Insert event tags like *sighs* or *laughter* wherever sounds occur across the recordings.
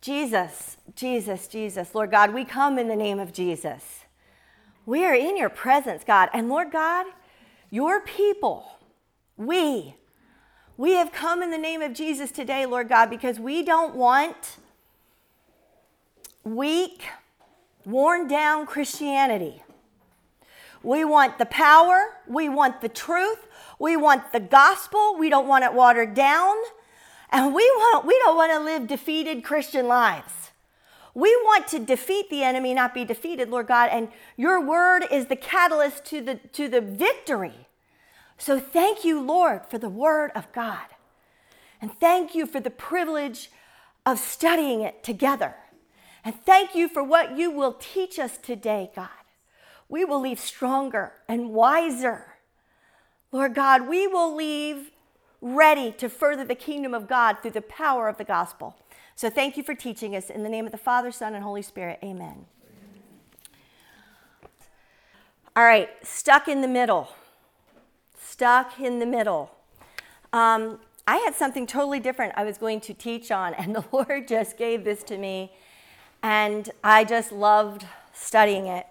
Jesus, Jesus, Jesus. Lord God, we come in the name of Jesus. We are in your presence, God. And Lord God, your people, we, we have come in the name of Jesus today, Lord God, because we don't want weak, worn down Christianity. We want the power, we want the truth, we want the gospel, we don't want it watered down, and we want we don't want to live defeated Christian lives. We want to defeat the enemy, not be defeated, Lord God, and your word is the catalyst to the to the victory. So thank you, Lord, for the word of God. And thank you for the privilege of studying it together. And thank you for what you will teach us today, God. We will leave stronger and wiser. Lord God, we will leave ready to further the kingdom of God through the power of the gospel. So thank you for teaching us. In the name of the Father, Son, and Holy Spirit, amen. All right, stuck in the middle. Stuck in the middle. Um, I had something totally different I was going to teach on, and *laughs* the Lord just gave this to me and I just loved studying it.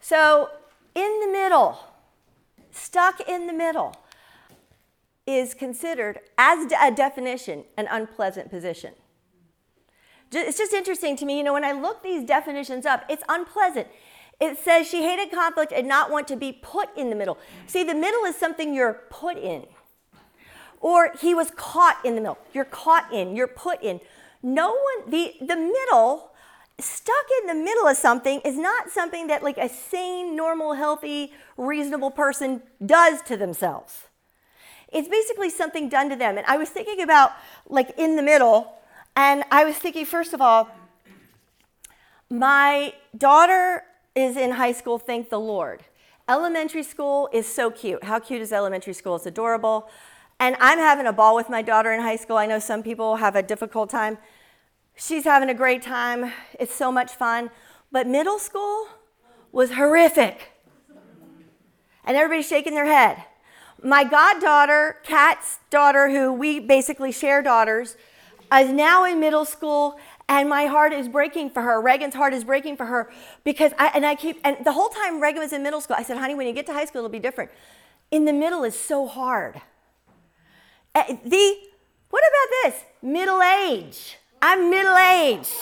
So, in the middle, stuck in the middle, is considered, as a definition, an unpleasant position. It's just interesting to me, you know, when I look these definitions up, it's unpleasant. It says she hated conflict and not want to be put in the middle. See, the middle is something you're put in. Or he was caught in the middle. You're caught in, you're put in. No one, the, the middle stuck in the middle of something is not something that like a sane, normal, healthy, reasonable person does to themselves. It's basically something done to them. And I was thinking about like in the middle, and I was thinking, first of all, my daughter is in high school, thank the Lord. Elementary school is so cute. How cute is elementary school? It's adorable. And I'm having a ball with my daughter in high school. I know some people have a difficult time. She's having a great time. It's so much fun. But middle school was horrific. And everybody's shaking their head. My goddaughter, Kat's daughter, who we basically share daughters, is now in middle school and my heart is breaking for her. Reagan's heart is breaking for her because I and I keep and the whole time Reagan was in middle school, I said, "Honey, when you get to high school, it'll be different." In the middle is so hard. Eh, the what about this middle age? I'm middle aged.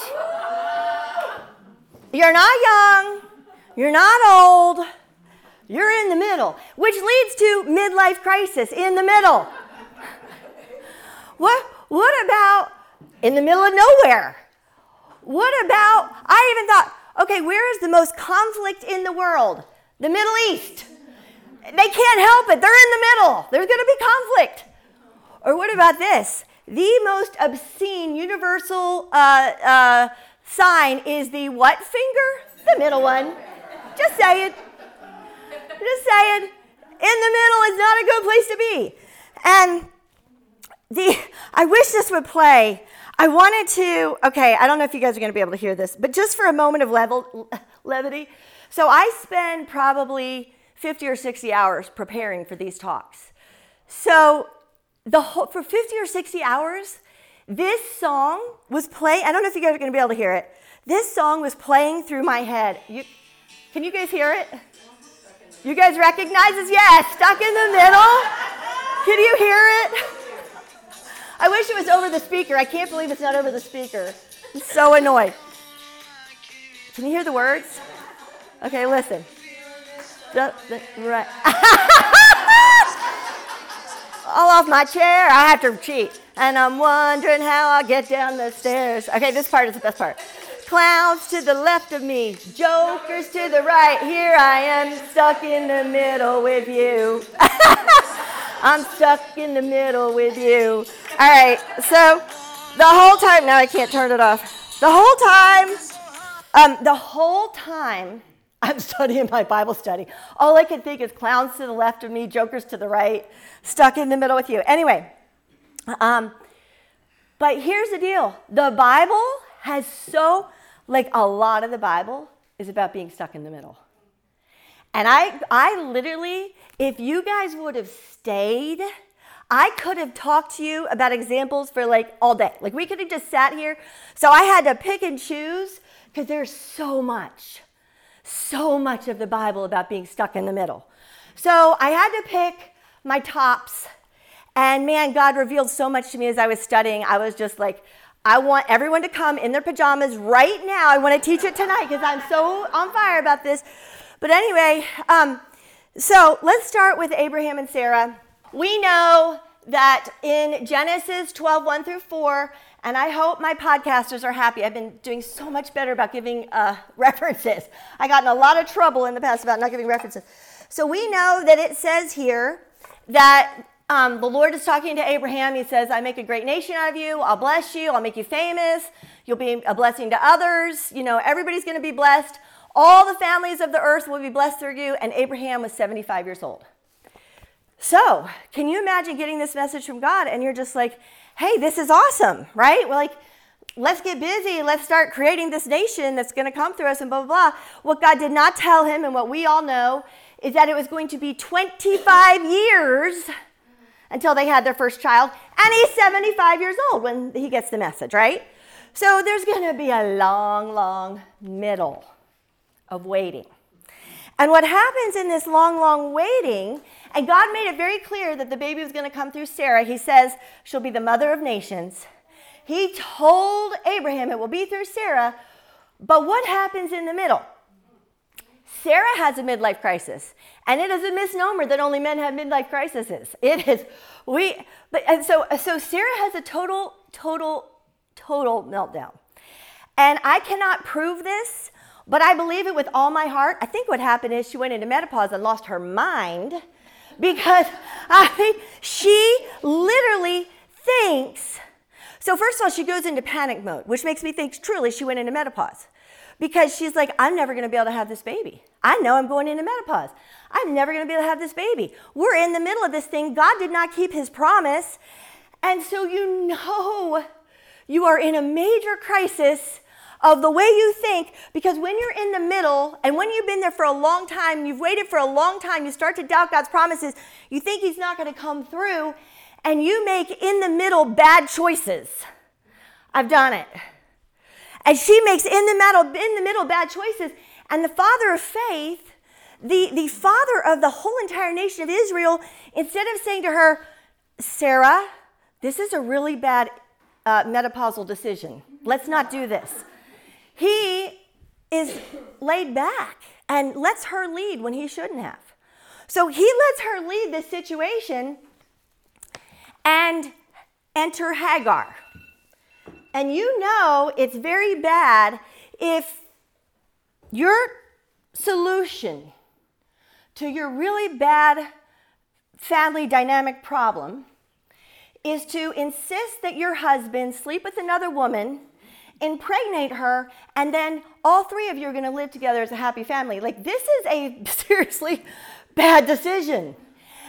You're not young, you're not old, you're in the middle, which leads to midlife crisis in the middle. what, what about in the middle of nowhere? What about, I even thought, okay, where is the most conflict in the world? The Middle East. They can't help it, they're in the middle, there's gonna be conflict. Or what about this? the most obscene universal uh, uh, sign is the what finger? The middle one. Just say it. Just say it. In the middle is not a good place to be. And the I wish this would play. I wanted to, okay, I don't know if you guys are going to be able to hear this, but just for a moment of level, levity. So I spend probably 50 or 60 hours preparing for these talks. So the whole, for 50 or 60 hours, this song was playing. I don't know if you guys are going to be able to hear it. This song was playing through my head. You, can you guys hear it? You guys recognize this? Yes, stuck in the middle. Can you hear it? I wish it was over the speaker. I can't believe it's not over the speaker. I'm so annoyed. Can you hear the words? Okay, listen. The, the, right. *laughs* all off my chair. I have to cheat. And I'm wondering how I get down the stairs. Okay, this part is the best part. Clowns to the left of me, jokers to the right. Here I am, stuck in the middle with you. *laughs* I'm stuck in the middle with you. All right, so the whole time, now I can't turn it off. The whole time, um, the whole time, *laughs* I'm studying my Bible study. All I can think is clowns to the left of me, jokers to the right, stuck in the middle with you. Anyway, um, but here's the deal the Bible has so, like, a lot of the Bible is about being stuck in the middle. And I, I literally, if you guys would have stayed, I could have talked to you about examples for like all day. Like we could have just sat here. So I had to pick and choose because there's so much, so much of the Bible about being stuck in the middle. So I had to pick my tops. And man, God revealed so much to me as I was studying. I was just like, I want everyone to come in their pajamas right now. I want to teach it tonight because I'm so on fire about this. But anyway, um, so let's start with Abraham and Sarah. We know that in Genesis 12, 1 through 4, and I hope my podcasters are happy. I've been doing so much better about giving uh, *laughs* references. I got in a lot of trouble in the past about not giving references. So we know that it says here that um, the Lord is talking to Abraham. He says, I make a great nation out of you. I'll bless you. I'll make you famous. You'll be a blessing to others. You know, everybody's going to be blessed. All the families of the earth will be blessed through you. And Abraham was 75 years old. So, can you imagine getting this message from God and you're just like, hey, this is awesome, right? Well, like, let's get busy. Let's start creating this nation that's going to come through us and blah, blah, blah. What God did not tell him, and what we all know, is that it was going to be 25 years until they had their first child. And he's 75 years old when he gets the message, right? So there's going to be a long, long middle of waiting. And what happens in this long, long waiting and God made it very clear that the baby was going to come through Sarah. He says, She'll be the mother of nations. He told Abraham it will be through Sarah. But what happens in the middle? Sarah has a midlife crisis. And it is a misnomer that only men have midlife crises. It is we but and so so Sarah has a total total total meltdown. And I cannot prove this, but I believe it with all my heart. I think what happened is she went into menopause and lost her mind because I she literally thinks. So, first of all, she goes into panic mode, which makes me think truly she went into menopause because she's like, I'm never going to be able to have this baby. I know I'm going into menopause. I'm never going to be able to have this baby. We're in the middle of this thing. God did not keep his promise. And so, you know, you are in a major crisis of the way you think because when you're in the middle and when you've been there for a long time, you've waited for a long time, you start to doubt God's promises, you think He's not going to come through, and you make in the middle bad choices. I've done it. And she makes in the middle, in the middle bad choices. And the father of faith, the, the father of the whole entire nation of Israel, instead of saying to her, Sarah, this is a really bad uh, menopausal decision. Let's not do this. He is laid back and lets her lead when he shouldn't have. So he lets her lead this situation and enter Hagar. And you know it's very bad if your solution to your really bad family dynamic problem is to insist that your husband sleep with another woman impregnate her, and then all three of you are going to live together as a happy family. Like, this is a *laughs* seriously bad decision.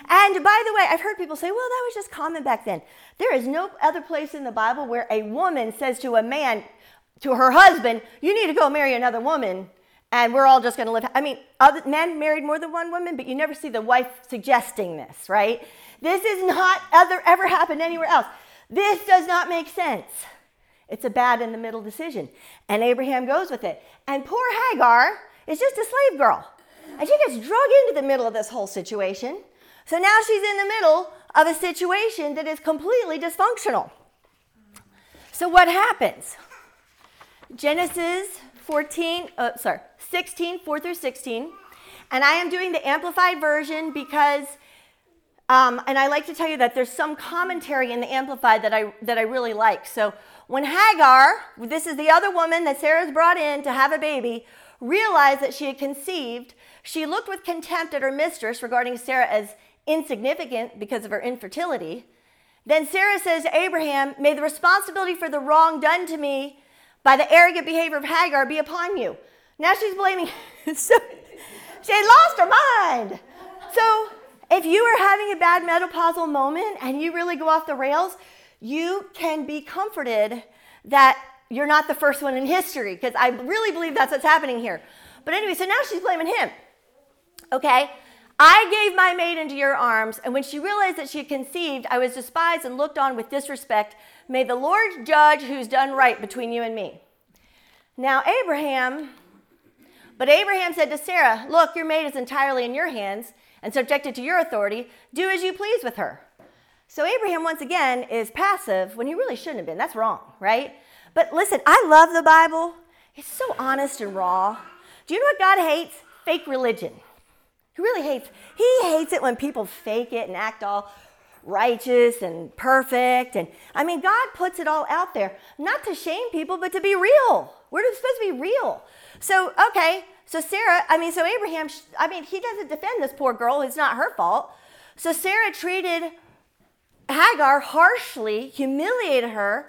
And by the way, I've heard people say, well, that was just common back then. There is no other place in the Bible where a woman says to a man, to her husband, you need to go marry another woman and we're all just going to live. I mean, other men married more than one woman, but you never see the wife suggesting this, right? This is not ever, ever happened anywhere else. This does not make sense. It's a bad in the middle decision. And Abraham goes with it. And poor Hagar is just a slave girl. And she gets drug into the middle of this whole situation. So now she's in the middle of a situation that is completely dysfunctional. So what happens? Genesis 14, uh, sorry, 16, 4 through 16. And I am doing the amplified version because, um, and I like to tell you that there's some commentary in the amplified that I, that I really like. So when Hagar, this is the other woman that Sarah's brought in to have a baby, realized that she had conceived, she looked with contempt at her mistress regarding Sarah as insignificant because of her infertility. Then Sarah says to Abraham, May the responsibility for the wrong done to me by the arrogant behavior of Hagar be upon you. Now she's blaming, *laughs* so she had lost her mind. So if you are having a bad menopausal moment and you really go off the rails, you can be comforted that you're not the first one in history, because I really believe that's what's happening here. But anyway, so now she's blaming him. Okay? I gave my maid into your arms, and when she realized that she had conceived, I was despised and looked on with disrespect. May the Lord judge who's done right between you and me. Now, Abraham, but Abraham said to Sarah, Look, your maid is entirely in your hands and subjected to your authority. Do as you please with her. So, Abraham, once again, is passive when he really shouldn't have been. That's wrong, right? But listen, I love the Bible. It's so honest and raw. Do you know what God hates? Fake religion. He really hates. He hates it when people fake it and act all righteous and perfect. And I mean, God puts it all out there, not to shame people, but to be real. We're supposed to be real. So, okay, so Sarah, I mean, so Abraham, I mean, he doesn't defend this poor girl. It's not her fault. So Sarah treated Hagar harshly, humiliated her,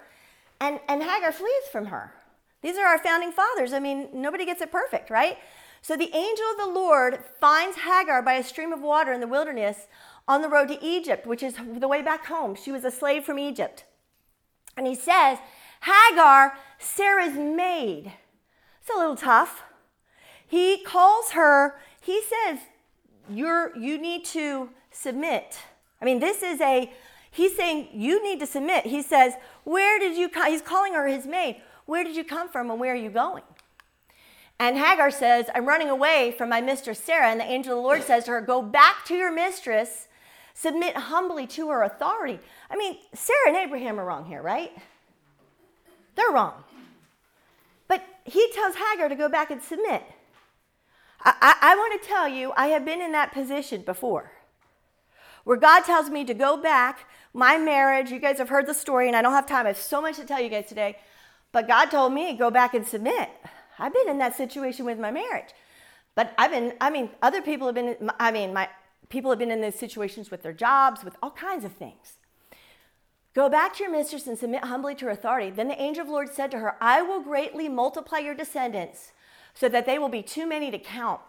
and, and Hagar flees from her. These are our founding fathers. I mean, nobody gets it perfect, right? So the angel of the Lord finds Hagar by a stream of water in the wilderness on the road to Egypt, which is the way back home. She was a slave from Egypt. And he says, Hagar, Sarah's maid. It's a little tough. He calls her, he says, You're, you need to submit. I mean, this is a, he's saying, You need to submit. He says, Where did you come? He's calling her his maid. Where did you come from and where are you going? And Hagar says, I'm running away from my mistress Sarah. And the angel of the Lord says to her, Go back to your mistress, submit humbly to her authority. I mean, Sarah and Abraham are wrong here, right? They're wrong. But he tells Hagar to go back and submit. I, I, I want to tell you, I have been in that position before where God tells me to go back, my marriage, you guys have heard the story, and I don't have time. I have so much to tell you guys today. But God told me, go back and submit. I've been in that situation with my marriage. But I've been, I mean, other people have been, I mean, my people have been in those situations with their jobs, with all kinds of things. Go back to your mistress and submit humbly to her authority. Then the angel of the Lord said to her, I will greatly multiply your descendants so that they will be too many to count.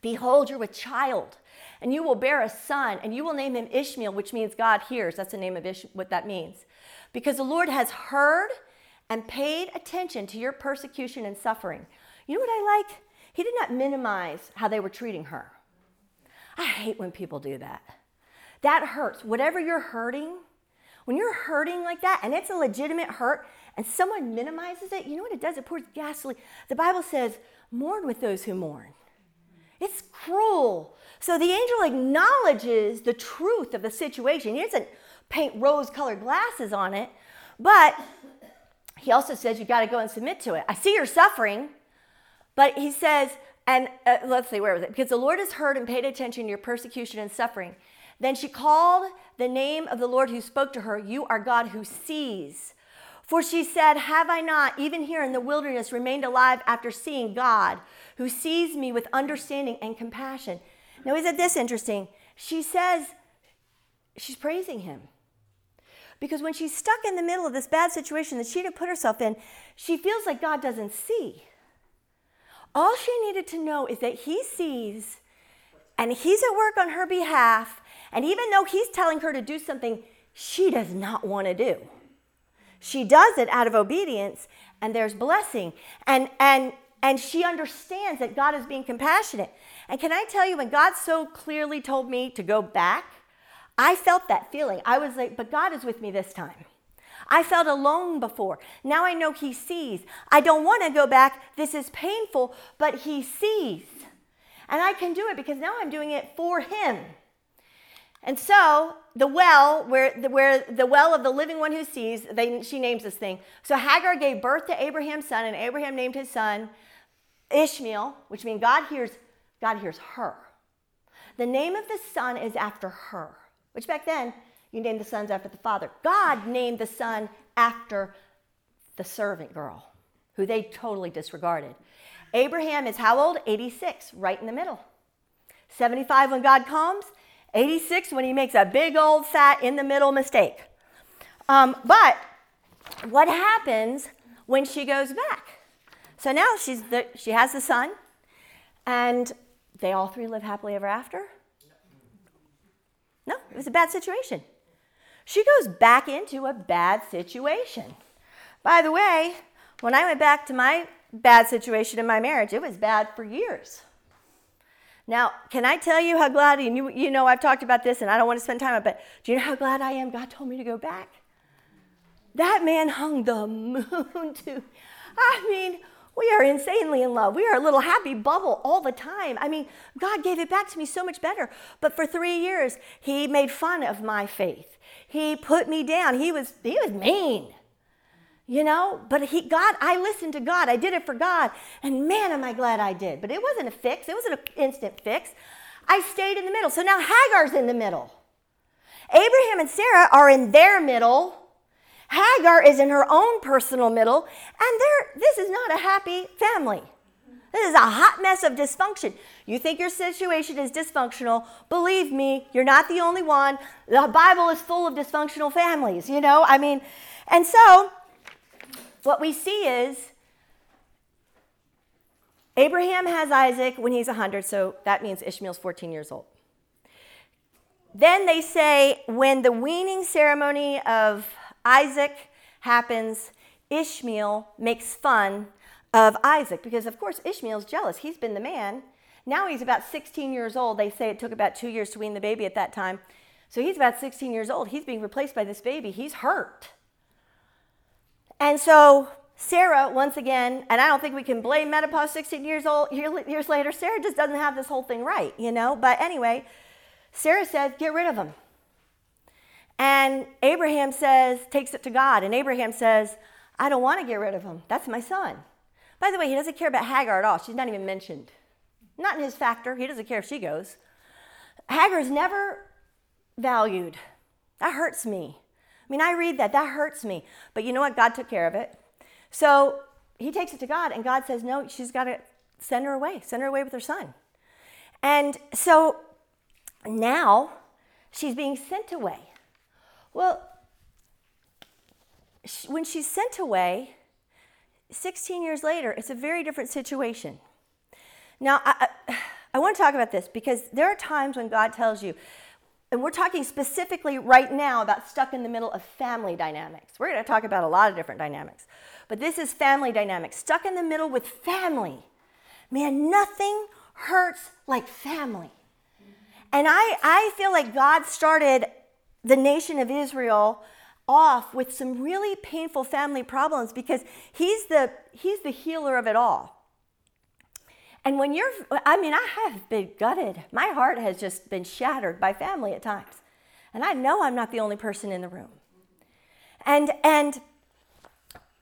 Behold, you're with child, and you will bear a son, and you will name him Ishmael, which means God hears. That's the name of Ish- what that means. Because the Lord has heard and paid attention to your persecution and suffering. You know what I like? He did not minimize how they were treating her. I hate when people do that. That hurts. Whatever you're hurting, when you're hurting like that and it's a legitimate hurt and someone minimizes it, you know what it does? It pours gasoline. The Bible says, mourn with those who mourn. It's cruel. So the angel acknowledges the truth of the situation. He doesn't paint rose colored glasses on it, but he also says you got to go and submit to it. I see you're suffering, but he says, and uh, let's see, where was it? Because the Lord has heard and paid attention to your persecution and suffering. Then she called the name of the Lord who spoke to her, You are God who sees. For she said, Have I not, even here in the wilderness, remained alive after seeing God, who sees me with understanding and compassion? Now, isn't this interesting? She says, She's praising him. Because when she's stuck in the middle of this bad situation that she'd have put herself in, she feels like God doesn't see. All she needed to know is that He sees and He's at work on her behalf. And even though He's telling her to do something she does not want to do, she does it out of obedience, and there's blessing. And, and, and she understands that God is being compassionate. And can I tell you, when God so clearly told me to go back, I felt that feeling. I was like, but God is with me this time. I felt alone before. Now I know He sees. I don't want to go back. This is painful, but He sees. And I can do it because now I'm doing it for Him. And so the well, where the, where the well of the living one who sees, they, she names this thing. So Hagar gave birth to Abraham's son, and Abraham named his son Ishmael, which means God hears, God hears her. The name of the son is after her which back then you named the sons after the father. God named the son after the servant girl, who they totally disregarded. Abraham is how old? 86, right in the middle. 75 when God comes, 86 when he makes a big old fat in the middle mistake. Um, but what happens when she goes back? So now she's the, she has the son, and they all three live happily ever after. No, it was a bad situation. She goes back into a bad situation. By the way, when I went back to my bad situation in my marriage, it was bad for years. Now, can I tell you how glad, and you, you know I've talked about this and I don't want to spend time on it, but do you know how glad I am God told me to go back? That man hung the moon *laughs* to, I mean, we are insanely in love. We are a little happy bubble all the time. I mean, God gave it back to me so much better. But for three years, He made fun of my faith. He put me down. He was, he was mean you know? But he god i listened to god. I did it for god. And man am i glad i did. But it wasn't a fix. It wasn't an instant fix. I stayed in the middle. So now hagar's in the middle. Abraham and sarah are in their middle. Hagar is in her own personal middle. And there this is not a happy family. This is a hot mess of dysfunction. You think your situation is dysfunctional. Believe me, you're not the only one. The Bible is full of dysfunctional families, you know? I mean, and so what we see is Abraham has Isaac when he's 100, so that means Ishmael's 14 years old. Then they say when the weaning ceremony of Isaac happens, Ishmael makes fun of Isaac because, of course, Ishmael's jealous. He's been the man. Now he's about 16 years old. They say it took about two years to wean the baby at that time. So he's about 16 years old. He's being replaced by this baby. He's hurt. And so Sarah, once again, and I don't think we can blame menopause 16 years old years later. Sarah just doesn't have this whole thing right, you know. But anyway, Sarah says, "Get rid of him." And Abraham says, takes it to God, and Abraham says, "I don't want to get rid of him. That's my son." By the way, he doesn't care about Hagar at all. She's not even mentioned. Not in his factor. He doesn't care if she goes. Hagar is never valued. That hurts me mean, I read that, that hurts me. But you know what? God took care of it. So he takes it to God, and God says, No, she's got to send her away, send her away with her son. And so now she's being sent away. Well, when she's sent away, 16 years later, it's a very different situation. Now, I, I, *sighs* I want to talk about this because there are times when God tells you, and we're talking specifically right now about stuck in the middle of family dynamics. We're going to talk about a lot of different dynamics, but this is family dynamics. Stuck in the middle with family. Man, nothing hurts like family. And I, I feel like God started the nation of Israel off with some really painful family problems because he's the, he's the healer of it all. And when you're, I mean, I have been gutted. My heart has just been shattered by family at times. And I know I'm not the only person in the room. And, and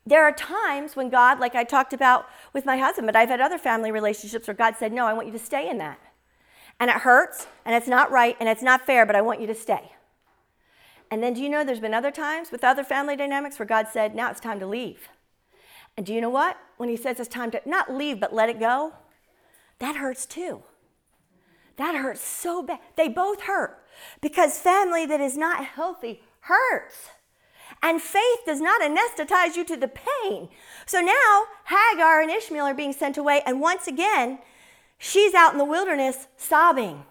there are times when God, like I talked about with my husband, but I've had other family relationships where God said, No, I want you to stay in that. And it hurts, and it's not right, and it's not fair, but I want you to stay. And then do you know there's been other times with other family dynamics where God said, Now it's time to leave. And do you know what? When He says it's time to not leave, but let it go, that hurts too. That hurts so bad. They both hurt because family that is not healthy hurts. And faith does not anesthetize you to the pain. So now Hagar and Ishmael are being sent away, and once again, she's out in the wilderness sobbing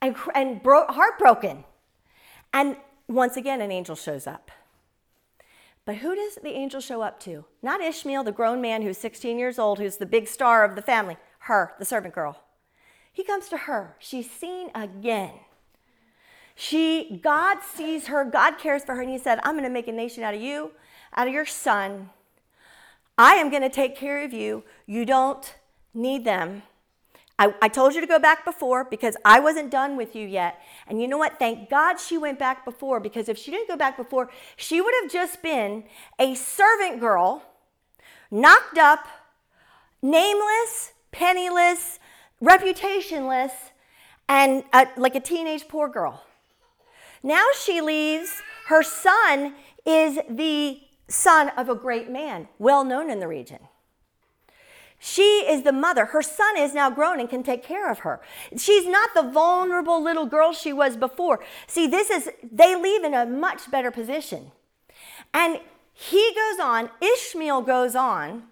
and, and bro- heartbroken. And once again, an angel shows up. But who does the angel show up to? Not Ishmael, the grown man who's 16 years old, who's the big star of the family her, the servant girl. He comes to her. She's seen again. She, God sees her, God cares for her, and He said, I'm going to make a nation out of you, out of your son. I am going to take care of you. You don't need them. I, I, told you to go back before because I wasn't done with you yet. And you know what? Thank God she went back before because if she didn't go back before, she would have just been a servant girl, knocked up, nameless, penniless, reputationless, and a, like a teenage poor girl. Now she leaves. Her son is the son of a great man, well known in the region. She is the mother. Her son is now grown and can take care of her. She's not the vulnerable little girl she was before. See, this is, they leave in a much better position. And he goes on, Ishmael goes on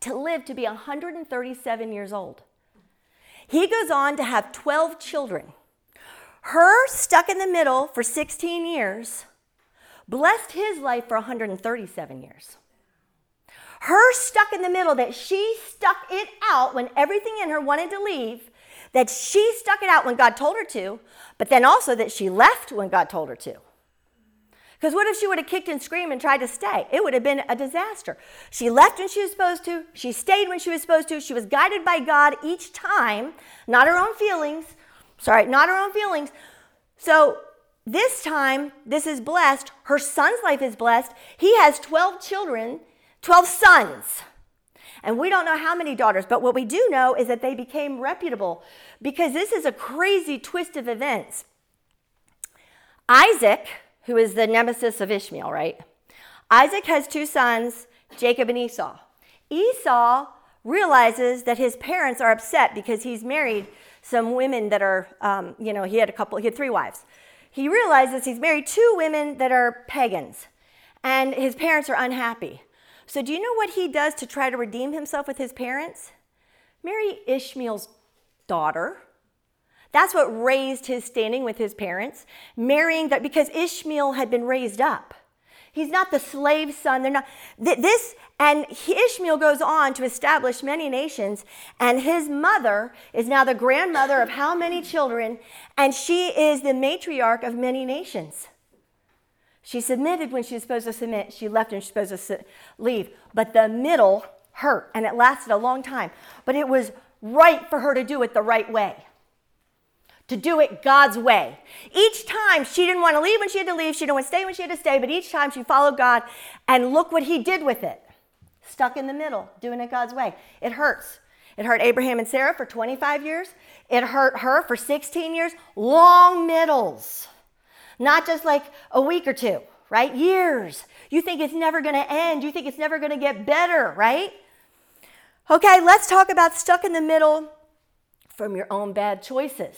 to live to be 137 years old. He goes on to have 12 children. Her stuck in the middle for 16 years blessed his life for 137 years. Her stuck in the middle, that she stuck it out when everything in her wanted to leave, that she stuck it out when God told her to, but then also that she left when God told her to. Because what if she would have kicked and screamed and tried to stay? It would have been a disaster. She left when she was supposed to. She stayed when she was supposed to. She was guided by God each time, not her own feelings. Sorry, not her own feelings. So this time, this is blessed. Her son's life is blessed. He has 12 children, 12 sons. And we don't know how many daughters, but what we do know is that they became reputable because this is a crazy twist of events. Isaac, who is the nemesis of Ishmael, right? Isaac has two sons, Jacob and Esau. Esau realizes that his parents are upset because he's married some women that are, um, you know, he had a couple, he had three wives. He realizes he's married two women that are pagans, and his parents are unhappy. So, do you know what he does to try to redeem himself with his parents? Marry Ishmael's daughter. That's what raised his standing with his parents. Marrying that because Ishmael had been raised up. He's not the slave son. They're not this and Ishmael goes on to establish many nations and his mother is now the grandmother of how many children and she is the matriarch of many nations. She submitted when she was supposed to submit. She left when she was supposed to leave. But the middle hurt, and it lasted a long time. But it was right for her to do it the right way, to do it God's way. Each time she didn't want to leave when she had to leave, she didn't want to stay when she had to stay, but each time she followed God, and look what He did with it. Stuck in the middle, doing it God's way. It hurts. It hurt Abraham and Sarah for 25 years. It hurt her for 16 years. Long middles. Not just like a week or two, right? Years. You think it's never going to end. You think it's never going to get better, right? Okay, let's talk about stuck in the middle from your own bad choices.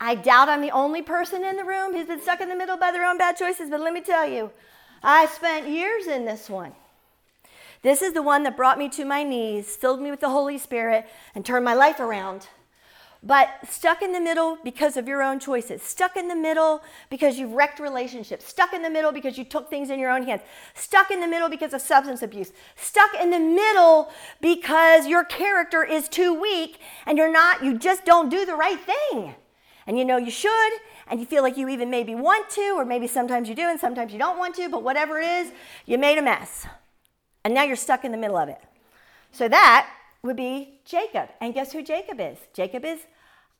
I doubt I'm the only person in the room who's been stuck in the middle by their own bad choices, but let me tell you, I spent years in this one. This is the one that brought me to my knees, filled me with the Holy Spirit, and turned my life around but stuck in the middle because of your own choices, stuck in the middle because you've wrecked relationships, stuck in the middle because you took things in your own hands, stuck in the middle because of substance abuse, stuck in the middle because your character is too weak and you're not, you just don't do the right thing. And you know you should, and you feel like you even maybe want to, or maybe sometimes you do and sometimes you don't want to, but whatever it is, you made a mess. And now you're stuck in the middle of it. So that would be Jacob. And guess who Jacob is? Jacob is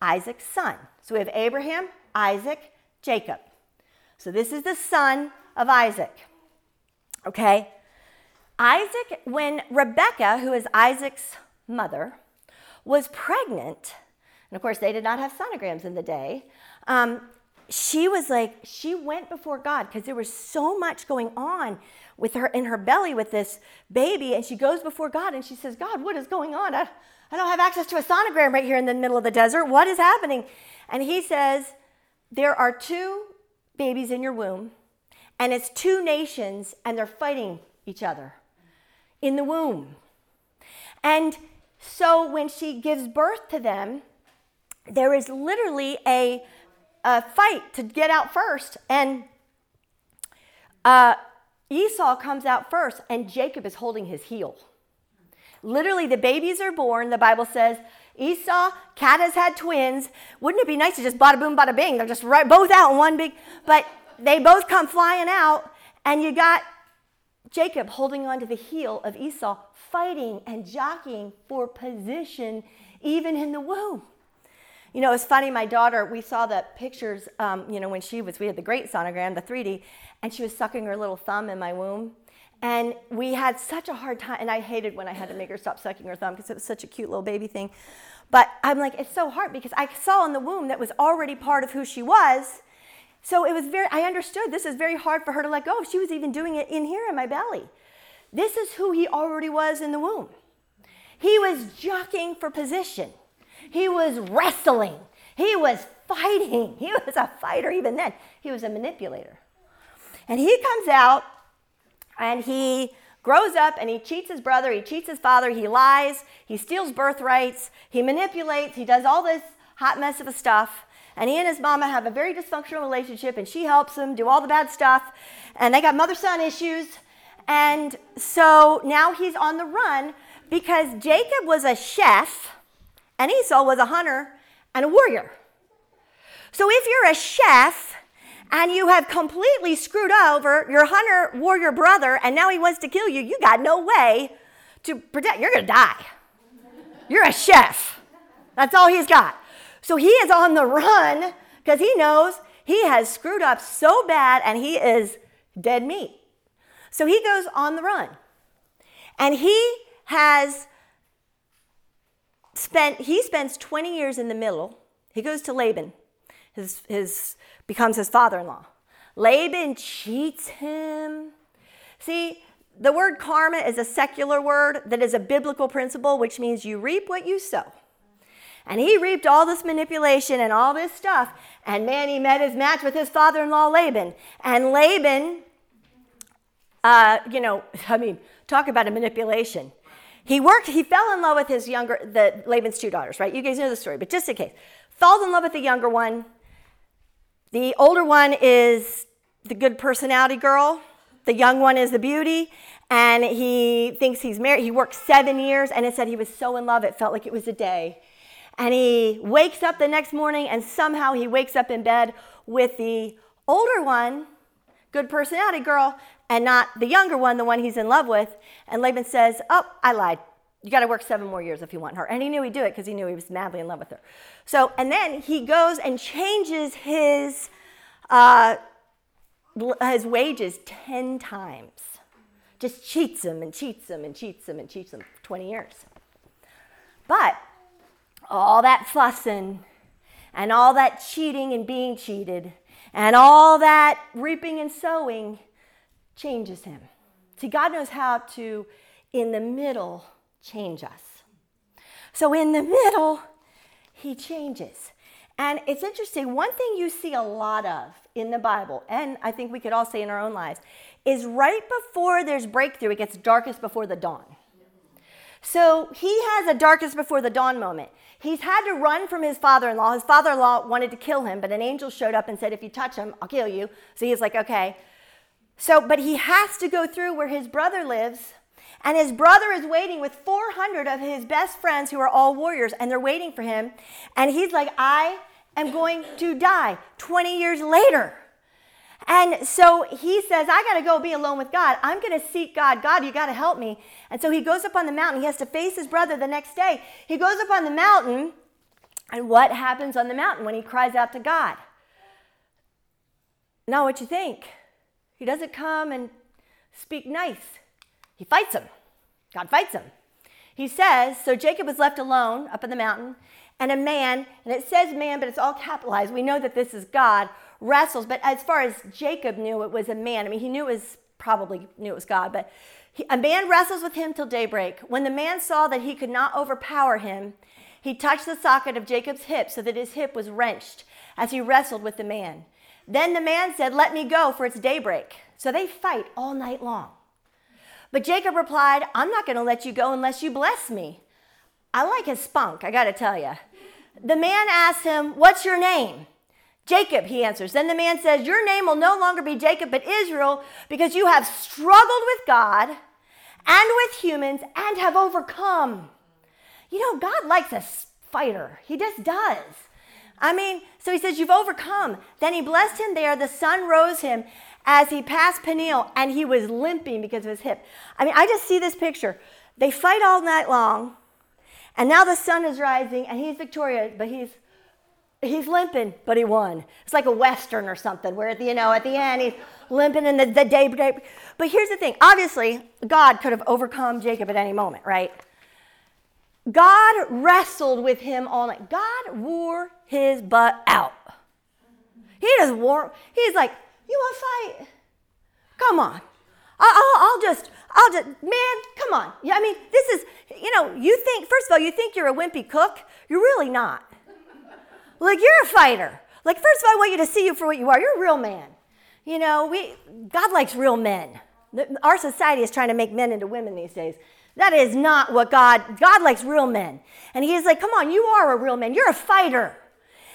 Isaac's son. So we have Abraham, Isaac, Jacob. So this is the son of Isaac. Okay? Isaac, when Rebecca, who is Isaac's mother, was pregnant, and of course they did not have sonograms in the day, um, she was like, she went before God because there was so much going on with her in her belly with this baby. And she goes before God and she says, God, what is going on? I, I don't have access to a sonogram right here in the middle of the desert. What is happening? And he says, There are two babies in your womb, and it's two nations, and they're fighting each other in the womb. And so when she gives birth to them, there is literally a, a fight to get out first. And uh, Esau comes out first, and Jacob is holding his heel. Literally, the babies are born. The Bible says Esau, Kat has had twins. Wouldn't it be nice to just bada boom, bada bing? They're just right, both out in one big, but they both come flying out, and you got Jacob holding onto the heel of Esau, fighting and jockeying for position even in the womb. You know, it's funny, my daughter, we saw the pictures, um, you know, when she was, we had the great sonogram, the 3D, and she was sucking her little thumb in my womb. And we had such a hard time, and I hated when I had to make her stop sucking her thumb because it was such a cute little baby thing. But I'm like, it's so hard because I saw in the womb that was already part of who she was. So it was very, I understood this is very hard for her to let go. She was even doing it in here in my belly. This is who he already was in the womb. He was jockeying for position, he was wrestling, he was fighting. *laughs* He was a fighter even then, he was a manipulator. And he comes out and he grows up and he cheats his brother, he cheats his father, he lies, he steals birthrights, he manipulates, he does all this hot mess of a stuff. And he and his mama have a very dysfunctional relationship, and she helps him do all the bad stuff. And they got mother son issues. And so now he's on the run because Jacob was a chef and Esau was a hunter and a warrior. So if you're a chef and you have completely screwed over your hunter warrior brother and now he wants to kill you, you got no way to protect. You're going to die. You're a chef. That's all he's got. So he is on the run because he knows he has screwed up so bad and he is dead meat. So he goes on the run. And he has spent, he spends 20 years in the middle. He goes to Laban, his, his, becomes his father in law. Laban cheats him. See, the word karma is a secular word that is a biblical principle, which means you reap what you sow. And he reaped all this manipulation and all this stuff. And man, he met his match with his father in law, Laban. And Laban, uh, you know, *laughs* I mean, talk about a manipulation. He worked, he fell in love with his younger, the Laban's two daughters, right? You guys know the story, but just in case. Falls in love with the younger one. The older one is the good personality girl. The young one is the beauty. And he thinks he's married. He worked seven years, and it said he was so in love, it felt like it was a day. And he wakes up the next morning, and somehow he wakes up in bed with the older one, good personality girl, and not the younger one, the one he's in love with. And Laban says, Oh, I lied. You got to work seven more years if you want her. And he knew he'd do it because he knew he was madly in love with her. So, and then he goes and changes his, uh, his wages 10 times. Just cheats him and cheats him and cheats him and cheats him for 20 years. But all that fussing and all that cheating and being cheated and all that reaping and sowing changes him. See, God knows how to, in the middle, change us. So, in the middle, he changes. And it's interesting, one thing you see a lot of in the Bible, and I think we could all say in our own lives, is right before there's breakthrough, it gets darkest before the dawn. So he has a darkest before the dawn moment. He's had to run from his father in law. His father in law wanted to kill him, but an angel showed up and said, If you touch him, I'll kill you. So he's like, Okay. So, but he has to go through where his brother lives, and his brother is waiting with 400 of his best friends who are all warriors, and they're waiting for him. And he's like, I am going to die 20 years later. And so he says, I got to go be alone with God. I'm going to seek God. God, you got to help me. And so he goes up on the mountain. He has to face his brother the next day. He goes up on the mountain. And what happens on the mountain when he cries out to God? Now, what you think? He doesn't come and speak nice. He fights him. God fights him. He says, So Jacob was left alone up in the mountain, and a man, and it says man, but it's all capitalized. We know that this is God, wrestles. But as far as Jacob knew, it was a man. I mean, he knew it was probably knew it was God, but he, a man wrestles with him till daybreak. When the man saw that he could not overpower him, he touched the socket of Jacob's hip so that his hip was wrenched as he wrestled with the man. Then the man said, Let me go, for it's daybreak. So they fight all night long. But Jacob replied, I'm not going to let you go unless you bless me. I like his spunk, I got to tell you. The man asked him, What's your name? Jacob, he answers. Then the man says, Your name will no longer be Jacob, but Israel, because you have struggled with God and with humans and have overcome. You know, God likes a fighter, He just does. I mean, so he says, You've overcome. Then he blessed him there. The sun rose him as he passed Peniel, and he was limping because of his hip. I mean, I just see this picture. They fight all night long, and now the sun is rising, and he's victorious, but he's he's limping, but he won. It's like a western or something, where at the, you know at the end he's limping in the, the day. But here's the thing: obviously, God could have overcome Jacob at any moment, right? God wrestled with him all night. God wore his butt out. He just wore, he's like, You want to fight? Come on. I'll, I'll, just, I'll just, man, come on. Yeah, I mean, this is, you know, you think, first of all, you think you're a wimpy cook. You're really not. Like, you're a fighter. Like, first of all, I want you to see you for what you are. You're a real man. You know, we, God likes real men. Our society is trying to make men into women these days. That is not what God, God likes real men. And he's like, come on, you are a real man. You're a fighter.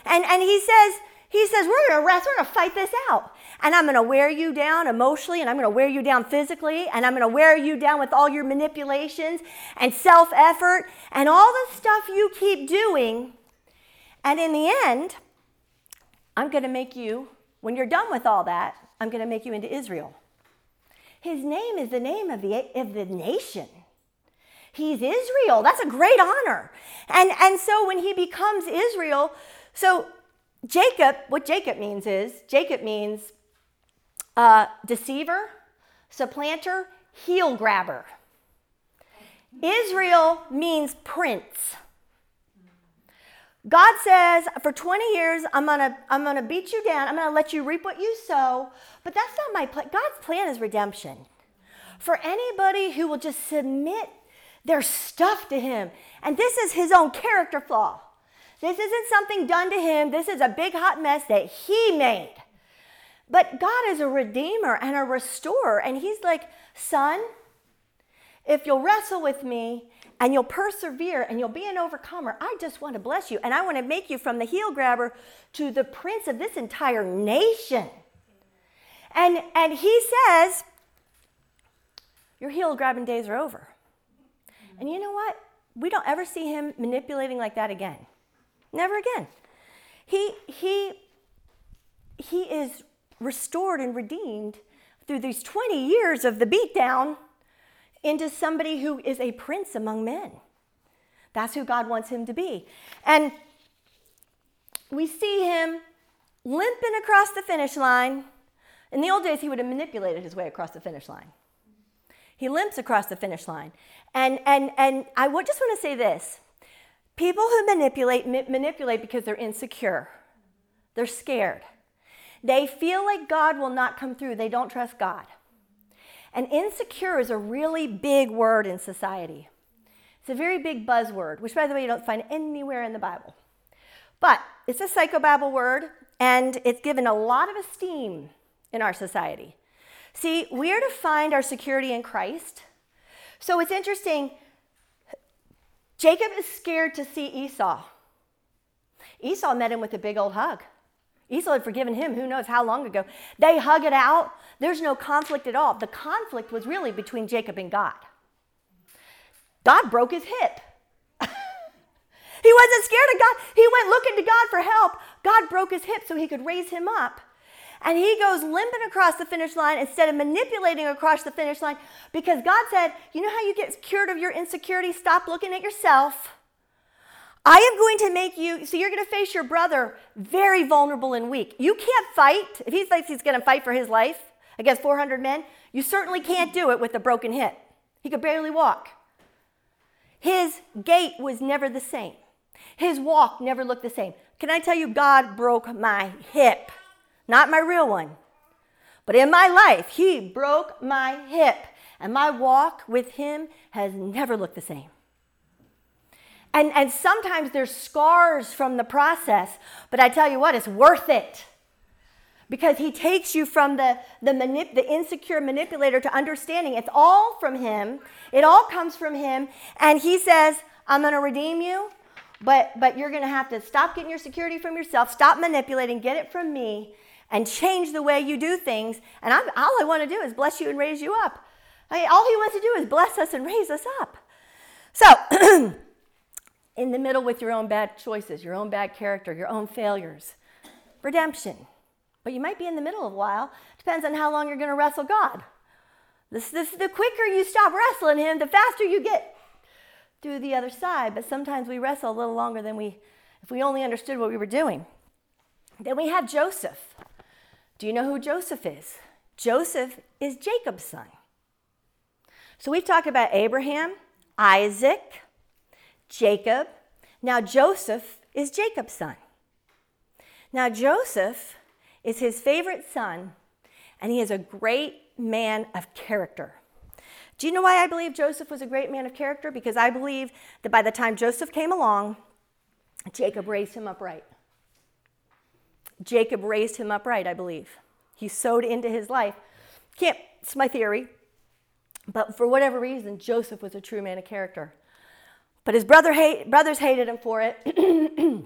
And, and he says, He says, We're going to wrestle, we're going to fight this out. And I'm going to wear you down emotionally, and I'm going to wear you down physically, and I'm going to wear you down with all your manipulations and self effort and all the stuff you keep doing. And in the end, I'm going to make you, when you're done with all that, I'm going to make you into Israel. His name is the name of the, of the nation. He's Israel. That's a great honor. And, and so when he becomes Israel, so Jacob, what Jacob means is, Jacob means uh, deceiver, supplanter, heel grabber. Israel means prince. God says, for 20 years, I'm gonna, I'm gonna beat you down. I'm gonna let you reap what you sow. But that's not my plan. God's plan is redemption. For anybody who will just submit their stuff to Him. And this is His own character flaw. This isn't something done to Him. This is a big hot mess that He made. But God is a redeemer and a restorer. And He's like, son, if you'll wrestle with me and you'll persevere and you'll be an overcomer. I just want to bless you. And I want to make you from the heel grabber to the prince of this entire nation. And, and he says, Your heel grabbing days are over. Mm-hmm. And you know what? We don't ever see him manipulating like that again. Never again. He, he, he is restored and redeemed through these 20 years of the beatdown into somebody who is a prince among men. That's who God wants him to be. And we see him limping across the finish line. In the old days, he would have manipulated his way across the finish line. He limps across the finish line. And, and, and I just want to say this people who manipulate, ma- manipulate because they're insecure, they're scared. They feel like God will not come through, they don't trust God. And insecure is a really big word in society. It's a very big buzzword, which, by the way, you don't find anywhere in the Bible. But it's a psychobabble word, and it's given a lot of esteem in our society. See, we are to find our security in Christ. So it's interesting. Jacob is scared to see Esau. Esau met him with a big old hug. Esau had forgiven him who knows how long ago. They hug it out. There's no conflict at all. The conflict was really between Jacob and God. God broke his hip. *laughs* he wasn't scared of God. He went looking to God for help. God broke his hip so he could raise him up. And he goes limping across the finish line instead of manipulating across the finish line because God said, You know how you get cured of your insecurity? Stop looking at yourself. I am going to make you, so you're going to face your brother very vulnerable and weak. You can't fight. If he thinks he's going to fight for his life against 400 men, you certainly can't do it with a broken hip. He could barely walk. His gait was never the same. His walk never looked the same. Can I tell you, God broke my hip? Not my real one. But in my life, He broke my hip. And my walk with Him has never looked the same. And, and sometimes there's scars from the process, but I tell you what, it's worth it. Because he takes you from the, the, manip- the insecure manipulator to understanding. It's all from him, it all comes from him. And he says, I'm going to redeem you, but, but you're going to have to stop getting your security from yourself, stop manipulating, get it from me, and change the way you do things. And I'm, all I want to do is bless you and raise you up. I all he wants to do is bless us and raise us up. So, *clears throat* in the middle with your own bad choices, your own bad character, your own failures. Redemption. But you might be in the middle of a while. Depends on how long you're going to wrestle God. This, this, the quicker you stop wrestling Him, the faster you get through the other side. But sometimes we wrestle a little longer than we, if we only understood what we were doing. Then we have Joseph. Do you know who Joseph is? Joseph is Jacob's son. So we've talked about Abraham, Isaac, Jacob. Now, Joseph is Jacob's son. Now, Joseph is his favorite son, and he is a great man of character. Do you know why I believe Joseph was a great man of character? Because I believe that by the time Joseph came along, Jacob raised him upright. Jacob raised him upright, I believe. He sowed into his life. Can't, it's my theory. But for whatever reason, Joseph was a true man of character. But his brother hate, brothers hated him for it. *clears throat*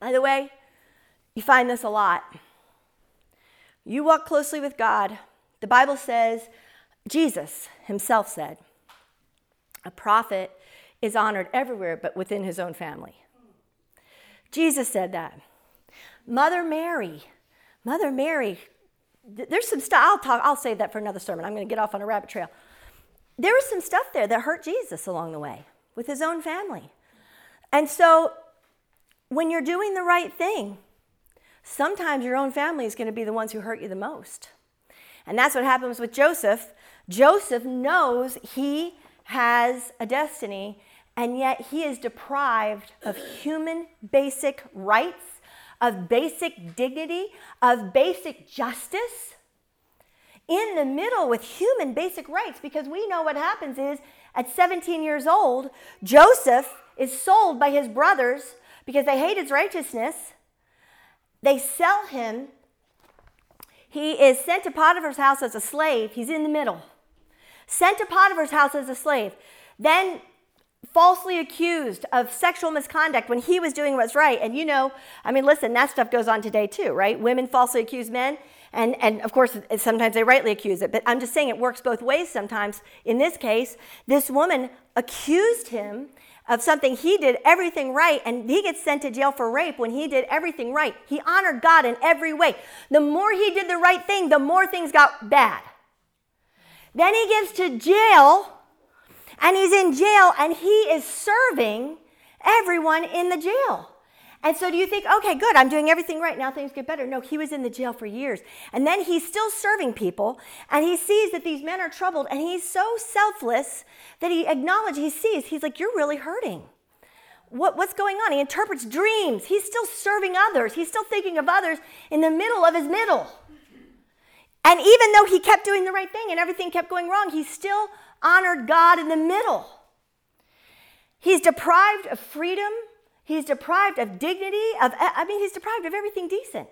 By the way, you find this a lot. You walk closely with God. The Bible says, Jesus himself said, a prophet is honored everywhere but within his own family. Jesus said that. Mother Mary, Mother Mary, there's some stuff, I'll talk, I'll save that for another sermon. I'm going to get off on a rabbit trail. There was some stuff there that hurt Jesus along the way with his own family. And so when you're doing the right thing, sometimes your own family is going to be the ones who hurt you the most. And that's what happens with Joseph. Joseph knows he has a destiny, and yet he is deprived of human basic rights, of basic dignity, of basic justice. In the middle with human basic rights, because we know what happens is at 17 years old, Joseph is sold by his brothers because they hate his righteousness. They sell him. He is sent to Potiphar's house as a slave. He's in the middle. Sent to Potiphar's house as a slave. Then falsely accused of sexual misconduct when he was doing what's right. And you know, I mean, listen, that stuff goes on today too, right? Women falsely accuse men. And, and of course, sometimes they rightly accuse it, but I'm just saying it works both ways sometimes. In this case, this woman accused him of something he did everything right and he gets sent to jail for rape when he did everything right. He honored God in every way. The more he did the right thing, the more things got bad. Then he gets to jail and he's in jail and he is serving everyone in the jail. And so do you think, okay, good, I'm doing everything right, now things get better? No, he was in the jail for years. And then he's still serving people, and he sees that these men are troubled, and he's so selfless that he acknowledges, he sees, he's like, you're really hurting. What, what's going on? He interprets dreams. He's still serving others. He's still thinking of others in the middle of his middle. And even though he kept doing the right thing and everything kept going wrong, he still honored God in the middle. He's deprived of freedom He's deprived of dignity, of, I mean, he's deprived of everything decent.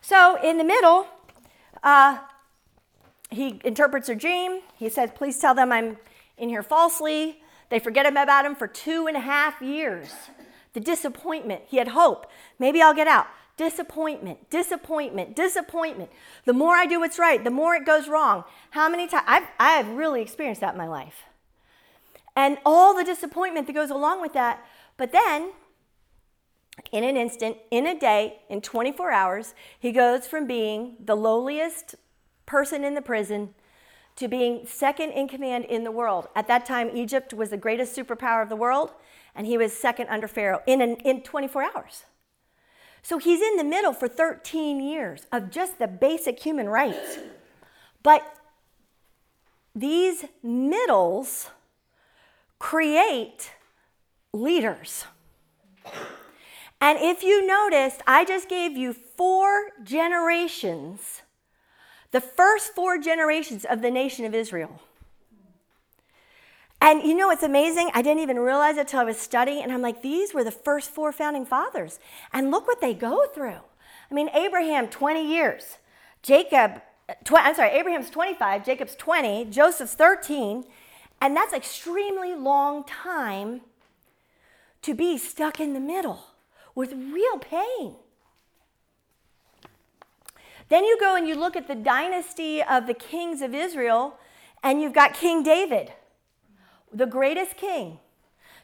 So in the middle, uh, he interprets a dream. He says, Please tell them I'm in here falsely. They forget about him for two and a half years. The disappointment. He had hope. Maybe I'll get out. Disappointment, disappointment, disappointment. The more I do what's right, the more it goes wrong. How many times? I've, I've really experienced that in my life. And all the disappointment that goes along with that. But then, in an instant, in a day, in 24 hours, he goes from being the lowliest person in the prison to being second in command in the world. At that time, Egypt was the greatest superpower of the world, and he was second under Pharaoh in, an, in 24 hours. So he's in the middle for 13 years of just the basic human rights. But these middles create leaders. And if you noticed, I just gave you four generations, the first four generations of the nation of Israel. And you know, it's amazing. I didn't even realize it until I was studying, and I'm like, these were the first four founding fathers. And look what they go through. I mean, Abraham, 20 years. Jacob, tw- I'm sorry, Abraham's 25, Jacob's 20, Joseph's 13. And that's extremely long time to be stuck in the middle with real pain. Then you go and you look at the dynasty of the kings of Israel, and you've got King David, the greatest king.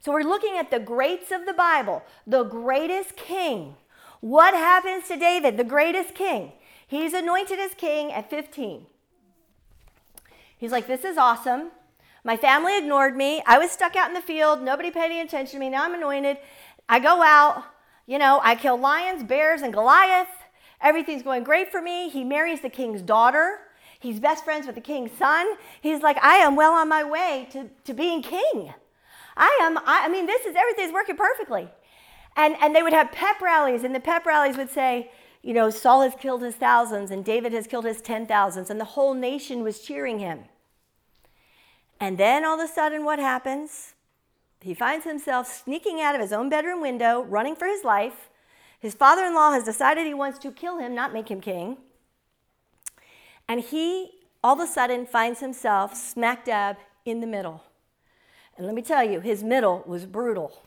So we're looking at the greats of the Bible, the greatest king. What happens to David, the greatest king? He's anointed as king at 15. He's like, This is awesome. My family ignored me. I was stuck out in the field. Nobody paid any attention to me. Now I'm anointed. I go out. You know, I kill lions, bears, and Goliath. Everything's going great for me. He marries the king's daughter. He's best friends with the king's son. He's like, I am well on my way to, to being king. I am, I, I mean, this is everything's working perfectly. And, and they would have pep rallies, and the pep rallies would say, you know, Saul has killed his thousands, and David has killed his ten thousands, and the whole nation was cheering him. And then all of a sudden, what happens? He finds himself sneaking out of his own bedroom window, running for his life. His father in law has decided he wants to kill him, not make him king. And he all of a sudden finds himself smack dab in the middle. And let me tell you, his middle was brutal.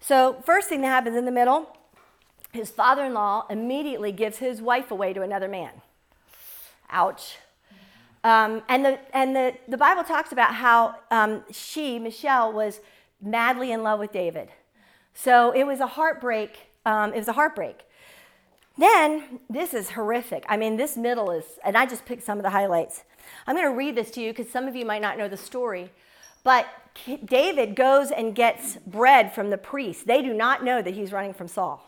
So, first thing that happens in the middle, his father in law immediately gives his wife away to another man. Ouch. Um, and the, and the, the Bible talks about how um, she, Michelle, was madly in love with David. So it was a heartbreak. Um, it was a heartbreak. Then, this is horrific. I mean, this middle is, and I just picked some of the highlights. I'm going to read this to you because some of you might not know the story. But David goes and gets bread from the priest. They do not know that he's running from Saul.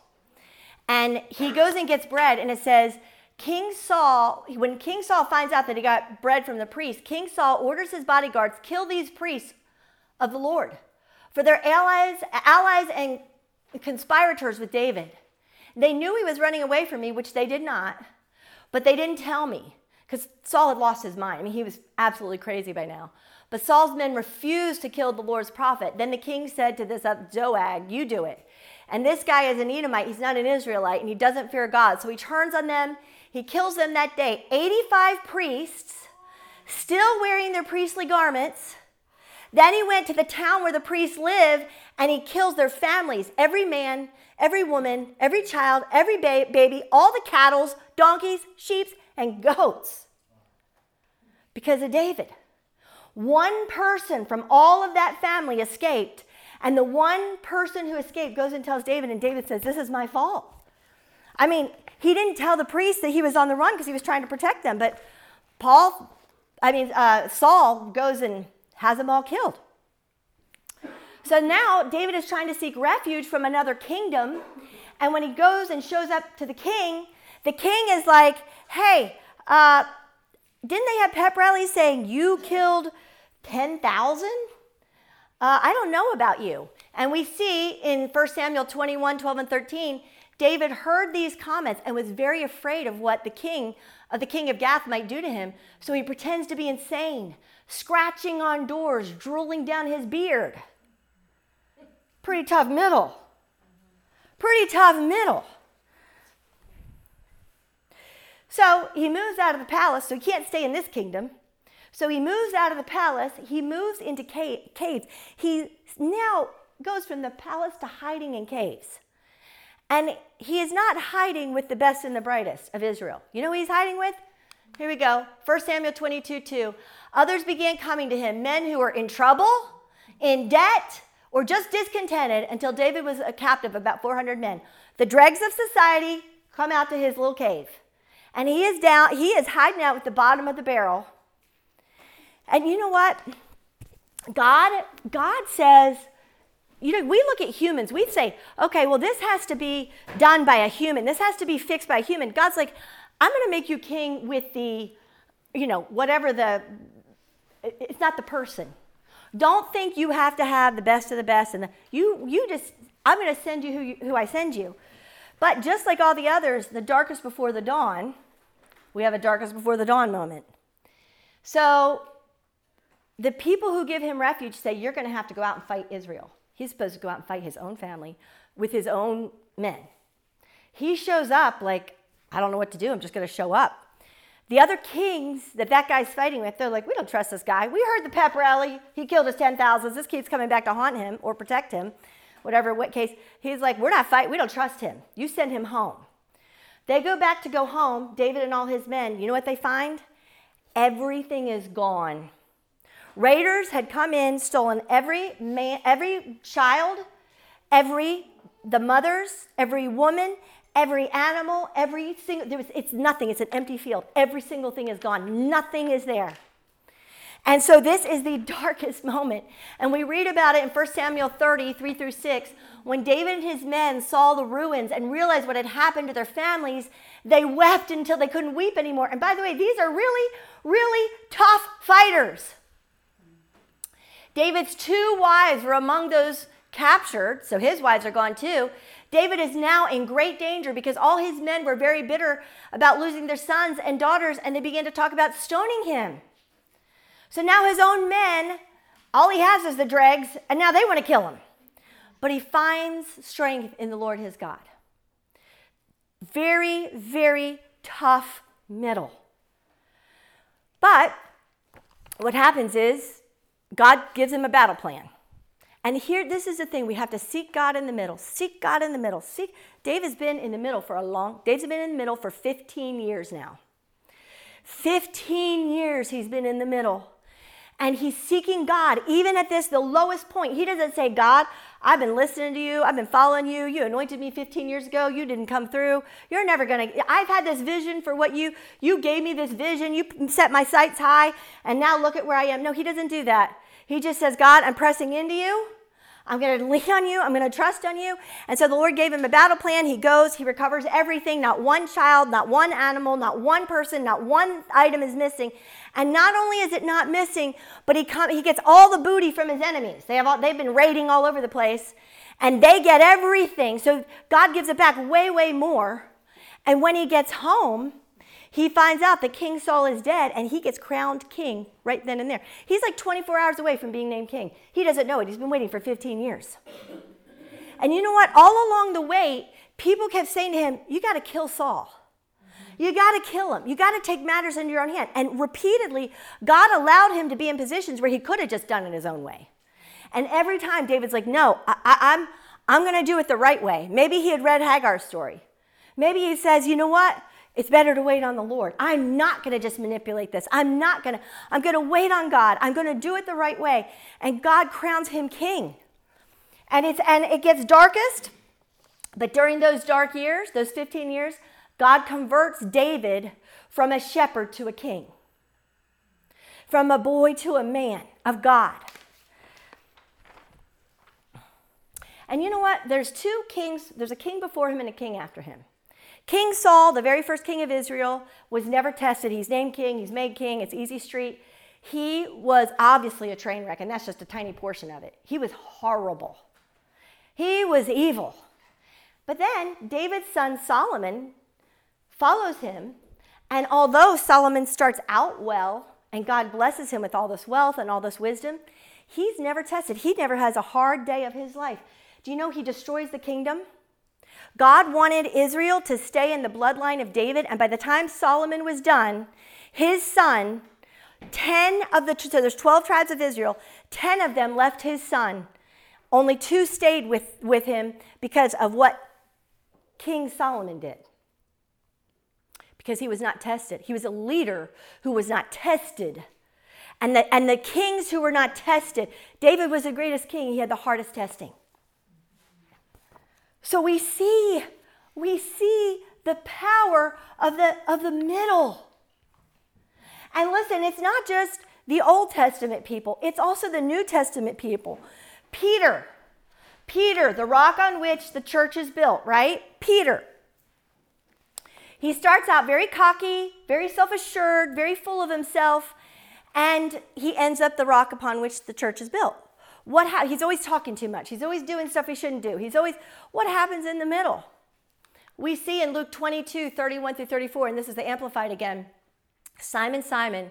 And he goes and gets bread, and it says, King Saul, when King Saul finds out that he got bread from the priest, King Saul orders his bodyguards, kill these priests of the Lord, for their allies, allies and conspirators with David. They knew he was running away from me, which they did not, but they didn't tell me because Saul had lost his mind. I mean, he was absolutely crazy by now. But Saul's men refused to kill the Lord's prophet. Then the king said to this uh, up Doeg, You do it. And this guy is an Edomite. He's not an Israelite, and he doesn't fear God. So he turns on them. He kills them that day. 85 priests, still wearing their priestly garments. Then he went to the town where the priests live, and he kills their families every man, every woman, every child, every ba- baby, all the cattle, donkeys, sheep, and goats because of David. One person from all of that family escaped, and the one person who escaped goes and tells David, and David says, This is my fault. I mean, he didn't tell the priest that he was on the run because he was trying to protect them, but Paul, I mean, uh, Saul goes and has them all killed. So now David is trying to seek refuge from another kingdom, and when he goes and shows up to the king, the king is like, Hey, uh, didn't they have pep rallies saying you killed 10,000? Uh, I don't know about you. And we see in 1 Samuel 21 12 and 13, David heard these comments and was very afraid of what the king of the king of Gath might do to him. So he pretends to be insane, scratching on doors, drooling down his beard. Pretty tough middle. Pretty tough middle. So he moves out of the palace, so he can't stay in this kingdom. So he moves out of the palace, he moves into caves. He now goes from the palace to hiding in caves. And he is not hiding with the best and the brightest of Israel. You know who he's hiding with? Here we go. 1 Samuel 22 2. Others began coming to him, men who were in trouble, in debt, or just discontented until David was a captive, of about 400 men. The dregs of society come out to his little cave. And he is down, he is hiding out at the bottom of the barrel. And you know what? God, God says, you know, we look at humans, we say, okay, well, this has to be done by a human. This has to be fixed by a human. God's like, I'm going to make you king with the, you know, whatever the, it's not the person. Don't think you have to have the best of the best. And the, you, you just, I'm going to send you who, you who I send you. But just like all the others, the darkest before the dawn, we have a darkest before the dawn moment. So the people who give him refuge say, You're going to have to go out and fight Israel. He's supposed to go out and fight his own family with his own men. He shows up like, I don't know what to do. I'm just going to show up. The other kings that that guy's fighting with, they're like, we don't trust this guy. We heard the pep rally. He killed his 10,000. This keeps coming back to haunt him or protect him whatever what case. He's like, we're not fighting. We don't trust him. You send him home. They go back to go home, David and all his men. You know what they find? Everything is gone. Raiders had come in, stolen every man, every child, every the mothers, every woman, every animal, every single. There was, it's nothing. It's an empty field. Every single thing is gone. Nothing is there. And so this is the *laughs* darkest moment. And we read about it in 1 Samuel 30, 3 through 6. When David and his men saw the ruins and realized what had happened to their families, they wept until they couldn't weep anymore. And by the way, these are really, really tough fighters. David's two wives were among those captured, so his wives are gone too. David is now in great danger because all his men were very bitter about losing their sons and daughters, and they began to talk about stoning him. So now his own men, all he has is the dregs, and now they want to kill him. But he finds strength in the Lord his God. Very, very tough middle. But what happens is God gives him a battle plan. And here, this is the thing we have to seek God in the middle. Seek God in the middle. Seek. Dave has been in the middle for a long. Dave's been in the middle for 15 years now. 15 years he's been in the middle. And he's seeking God, even at this, the lowest point. He doesn't say, God, I've been listening to you. I've been following you. You anointed me 15 years ago. You didn't come through. You're never going to. I've had this vision for what you, you gave me this vision. You set my sights high. And now look at where I am. No, he doesn't do that. He just says, God, I'm pressing into you. I'm going to lean on you. I'm going to trust on you. And so the Lord gave him a battle plan. He goes, he recovers everything. Not one child, not one animal, not one person, not one item is missing. And not only is it not missing, but he, come, he gets all the booty from his enemies. They have all, they've been raiding all over the place, and they get everything. So God gives it back way, way more. And when he gets home, he finds out that King Saul is dead and he gets crowned king right then and there. He's like 24 hours away from being named king. He doesn't know it. He's been waiting for 15 years. And you know what? All along the way, people kept saying to him, You got to kill Saul. You got to kill him. You got to take matters into your own hand. And repeatedly, God allowed him to be in positions where he could have just done it his own way. And every time David's like, No, I, I'm, I'm going to do it the right way. Maybe he had read Hagar's story. Maybe he says, You know what? It's better to wait on the Lord. I'm not going to just manipulate this. I'm not going to, I'm going to wait on God. I'm going to do it the right way. And God crowns him king. And, it's, and it gets darkest, but during those dark years, those 15 years, God converts David from a shepherd to a king, from a boy to a man of God. And you know what? There's two kings, there's a king before him and a king after him. King Saul, the very first king of Israel, was never tested. He's named king, he's made king, it's easy street. He was obviously a train wreck, and that's just a tiny portion of it. He was horrible. He was evil. But then David's son Solomon follows him, and although Solomon starts out well, and God blesses him with all this wealth and all this wisdom, he's never tested. He never has a hard day of his life. Do you know he destroys the kingdom? God wanted Israel to stay in the bloodline of David, and by the time Solomon was done, his son, 10 of the, so there's 12 tribes of Israel, 10 of them left his son. Only two stayed with, with him because of what King Solomon did. Because he was not tested. He was a leader who was not tested. And the, and the kings who were not tested, David was the greatest king, he had the hardest testing. So we see, we see the power of the, of the middle. And listen, it's not just the Old Testament people, it's also the New Testament people. Peter, Peter, the rock on which the church is built, right? Peter. He starts out very cocky, very self assured, very full of himself, and he ends up the rock upon which the church is built. What ha- he's always talking too much. He's always doing stuff he shouldn't do. He's always, what happens in the middle? We see in Luke 22, 31 through 34, and this is the Amplified again Simon, Simon,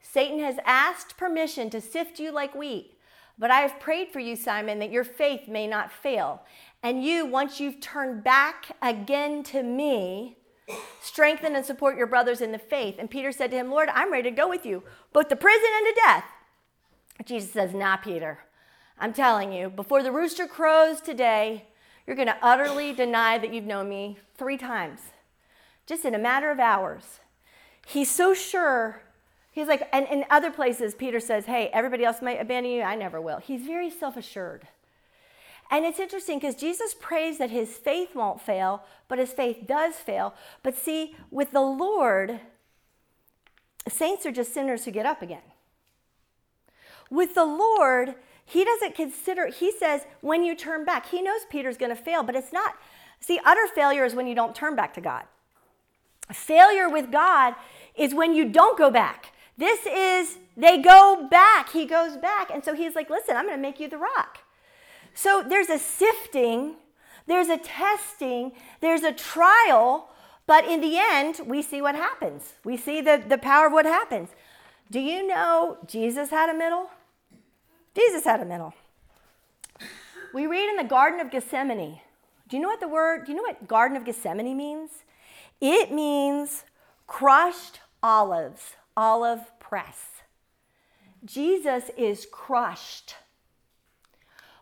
Satan has asked permission to sift you like wheat, but I have prayed for you, Simon, that your faith may not fail. And you, once you've turned back again to me, strengthen and support your brothers in the faith. And Peter said to him, Lord, I'm ready to go with you, both to prison and to death. Jesus says, Nah, Peter. I'm telling you, before the rooster crows today, you're going to utterly deny that you've known me three times, just in a matter of hours. He's so sure. He's like, and in other places, Peter says, Hey, everybody else might abandon you. I never will. He's very self assured. And it's interesting because Jesus prays that his faith won't fail, but his faith does fail. But see, with the Lord, saints are just sinners who get up again. With the Lord, he doesn't consider, he says, when you turn back, he knows Peter's going to fail, but it's not, see, utter failure is when you don't turn back to God. Failure with God is when you don't go back. This is, they go back. He goes back. And so he's like, listen, I'm going to make you the rock. So there's a sifting, there's a testing, there's a trial, but in the end, we see what happens. We see the, the power of what happens. Do you know Jesus had a middle? Jesus had a middle. We read in the Garden of Gethsemane. Do you know what the word, do you know what Garden of Gethsemane means? It means crushed olives, olive press. Jesus is crushed.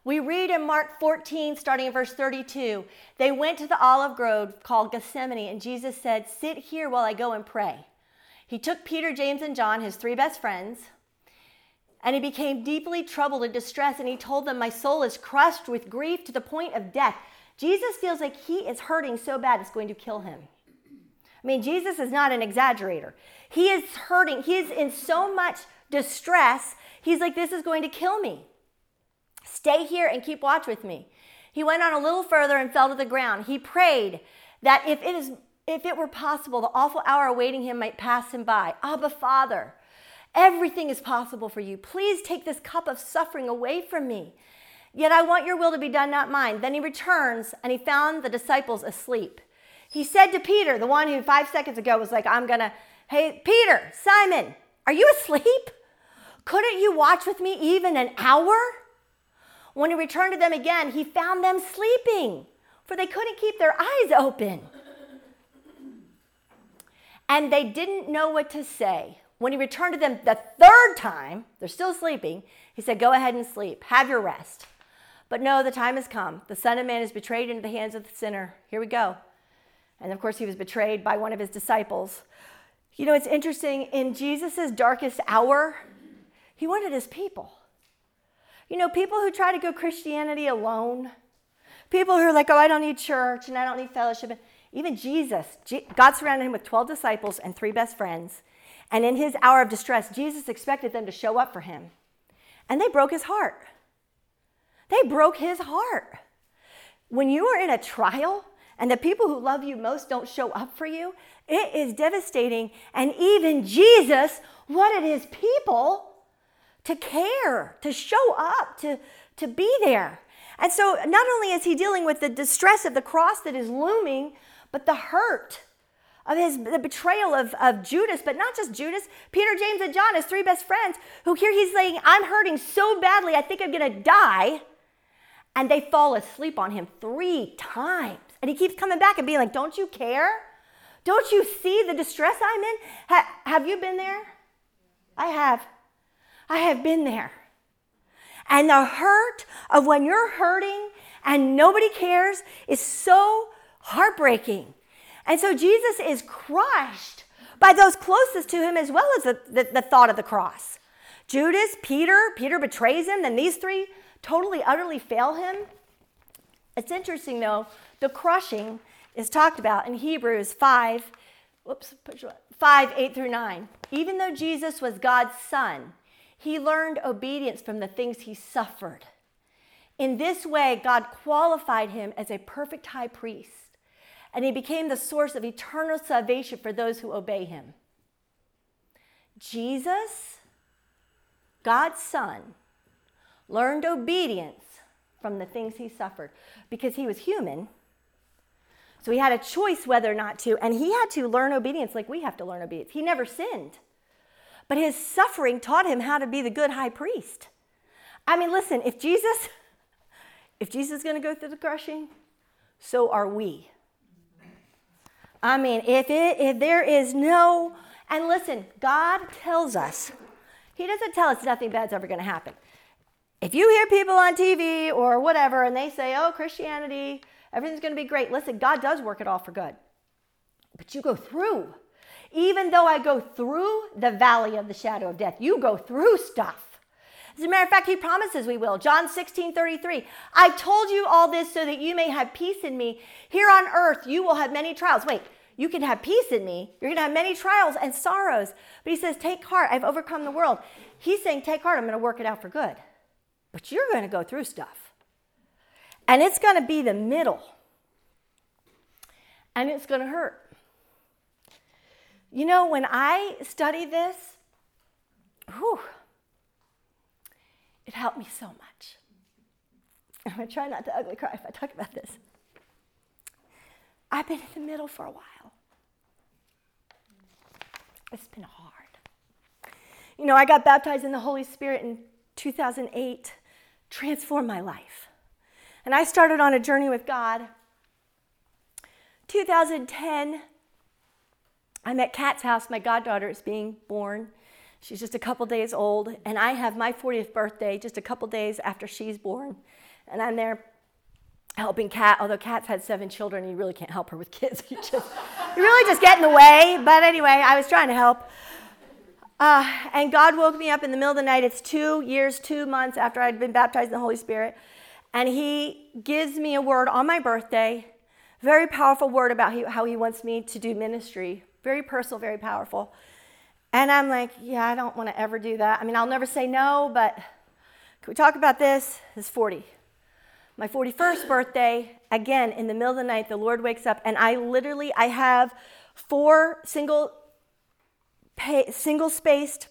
We read in Mark 14, starting in verse 32, they went to the olive grove called Gethsemane, and Jesus said, Sit here while I go and pray. He took Peter, James, and John, his three best friends, and he became deeply troubled and distressed, and he told them, My soul is crushed with grief to the point of death. Jesus feels like he is hurting so bad it's going to kill him. I mean, Jesus is not an exaggerator. He is hurting. He is in so much distress. He's like, This is going to kill me. Stay here and keep watch with me. He went on a little further and fell to the ground. He prayed that if it is if it were possible, the awful hour awaiting him might pass him by. Abba, Father, everything is possible for you. Please take this cup of suffering away from me. Yet I want your will to be done, not mine. Then he returns and he found the disciples asleep. He said to Peter, the one who five seconds ago was like, I'm gonna, hey, Peter, Simon, are you asleep? Couldn't you watch with me even an hour? When he returned to them again, he found them sleeping, for they couldn't keep their eyes open. And they didn't know what to say. When he returned to them the third time, they're still sleeping, he said, Go ahead and sleep, have your rest. But no, the time has come. The Son of Man is betrayed into the hands of the sinner. Here we go. And of course, he was betrayed by one of his disciples. You know, it's interesting, in Jesus' darkest hour, he wanted his people. You know, people who try to go Christianity alone, people who are like, oh, I don't need church and I don't need fellowship. Even Jesus, God surrounded him with 12 disciples and three best friends. And in his hour of distress, Jesus expected them to show up for him. And they broke his heart. They broke his heart. When you are in a trial and the people who love you most don't show up for you, it is devastating. And even Jesus wanted his people to care, to show up, to, to be there. And so not only is he dealing with the distress of the cross that is looming, but the hurt of his the betrayal of, of Judas, but not just Judas, Peter, James, and John, his three best friends, who here he's saying, I'm hurting so badly, I think I'm gonna die. And they fall asleep on him three times. And he keeps coming back and being like, Don't you care? Don't you see the distress I'm in? Ha- have you been there? I have. I have been there. And the hurt of when you're hurting and nobody cares is so heartbreaking. And so Jesus is crushed by those closest to him as well as the, the, the, thought of the cross. Judas, Peter, Peter betrays him, then these three totally, utterly fail him. It's interesting though, the crushing is talked about in Hebrews 5, whoops, 5, 8 through 9. Even though Jesus was God's son, he learned obedience from the things he suffered. In this way, God qualified him as a perfect high priest, and he became the source of eternal salvation for those who obey him. Jesus, God's Son, learned obedience from the things he suffered because he was human. So he had a choice whether or not to, and he had to learn obedience like we have to learn obedience. He never sinned. But his suffering taught him how to be the good high priest. I mean, listen, if Jesus, *laughs* if Jesus is going to go through the crushing, so are we. I mean, if, it, if there is no, and listen, God tells us, He doesn't tell us nothing bad's ever going to happen. If you hear people on TV or whatever and they say, oh, Christianity, everything's going to be great, listen, God does work it all for good. But you go through even though I go through the valley of the shadow of death, you go through stuff. As a matter of fact, he promises we will. John 16, 33. I told you all this so that you may have peace in me. Here on earth, you will have many trials. Wait, you can have peace in me. You're going to have many trials and sorrows. But he says, Take heart. I've overcome the world. He's saying, Take heart. I'm going to work it out for good. But you're going to go through stuff. And it's going to be the middle. And it's going to hurt. You know, when I study this, whew, it helped me so much. *laughs* I'm going to try not to ugly cry if I talk about this. I've been in the middle for a while. It's been hard. You know, I got baptized in the Holy Spirit in 2008, transformed my life. And I started on a journey with God. 2010, I'm at Kat's house. My goddaughter is being born. She's just a couple days old, and I have my 40th birthday just a couple days after she's born. and I'm there helping Kat, although Kat's had seven children, you really can't help her with kids. *laughs* You just, you really just get in the way. But anyway, I was trying to help. Uh, and God woke me up in the middle of the night. It's two years, two months after I'd been baptized in the Holy Spirit. And He gives me a word on my birthday, very powerful word about how He wants me to do ministry. Very personal, very powerful. And I'm like, yeah, I don't want to ever do that. I mean, I'll never say no, but can we talk about this? It's 40. My 41st birthday, again, in the middle of the night, the Lord wakes up, and I literally, I have four single, pay, single spaced,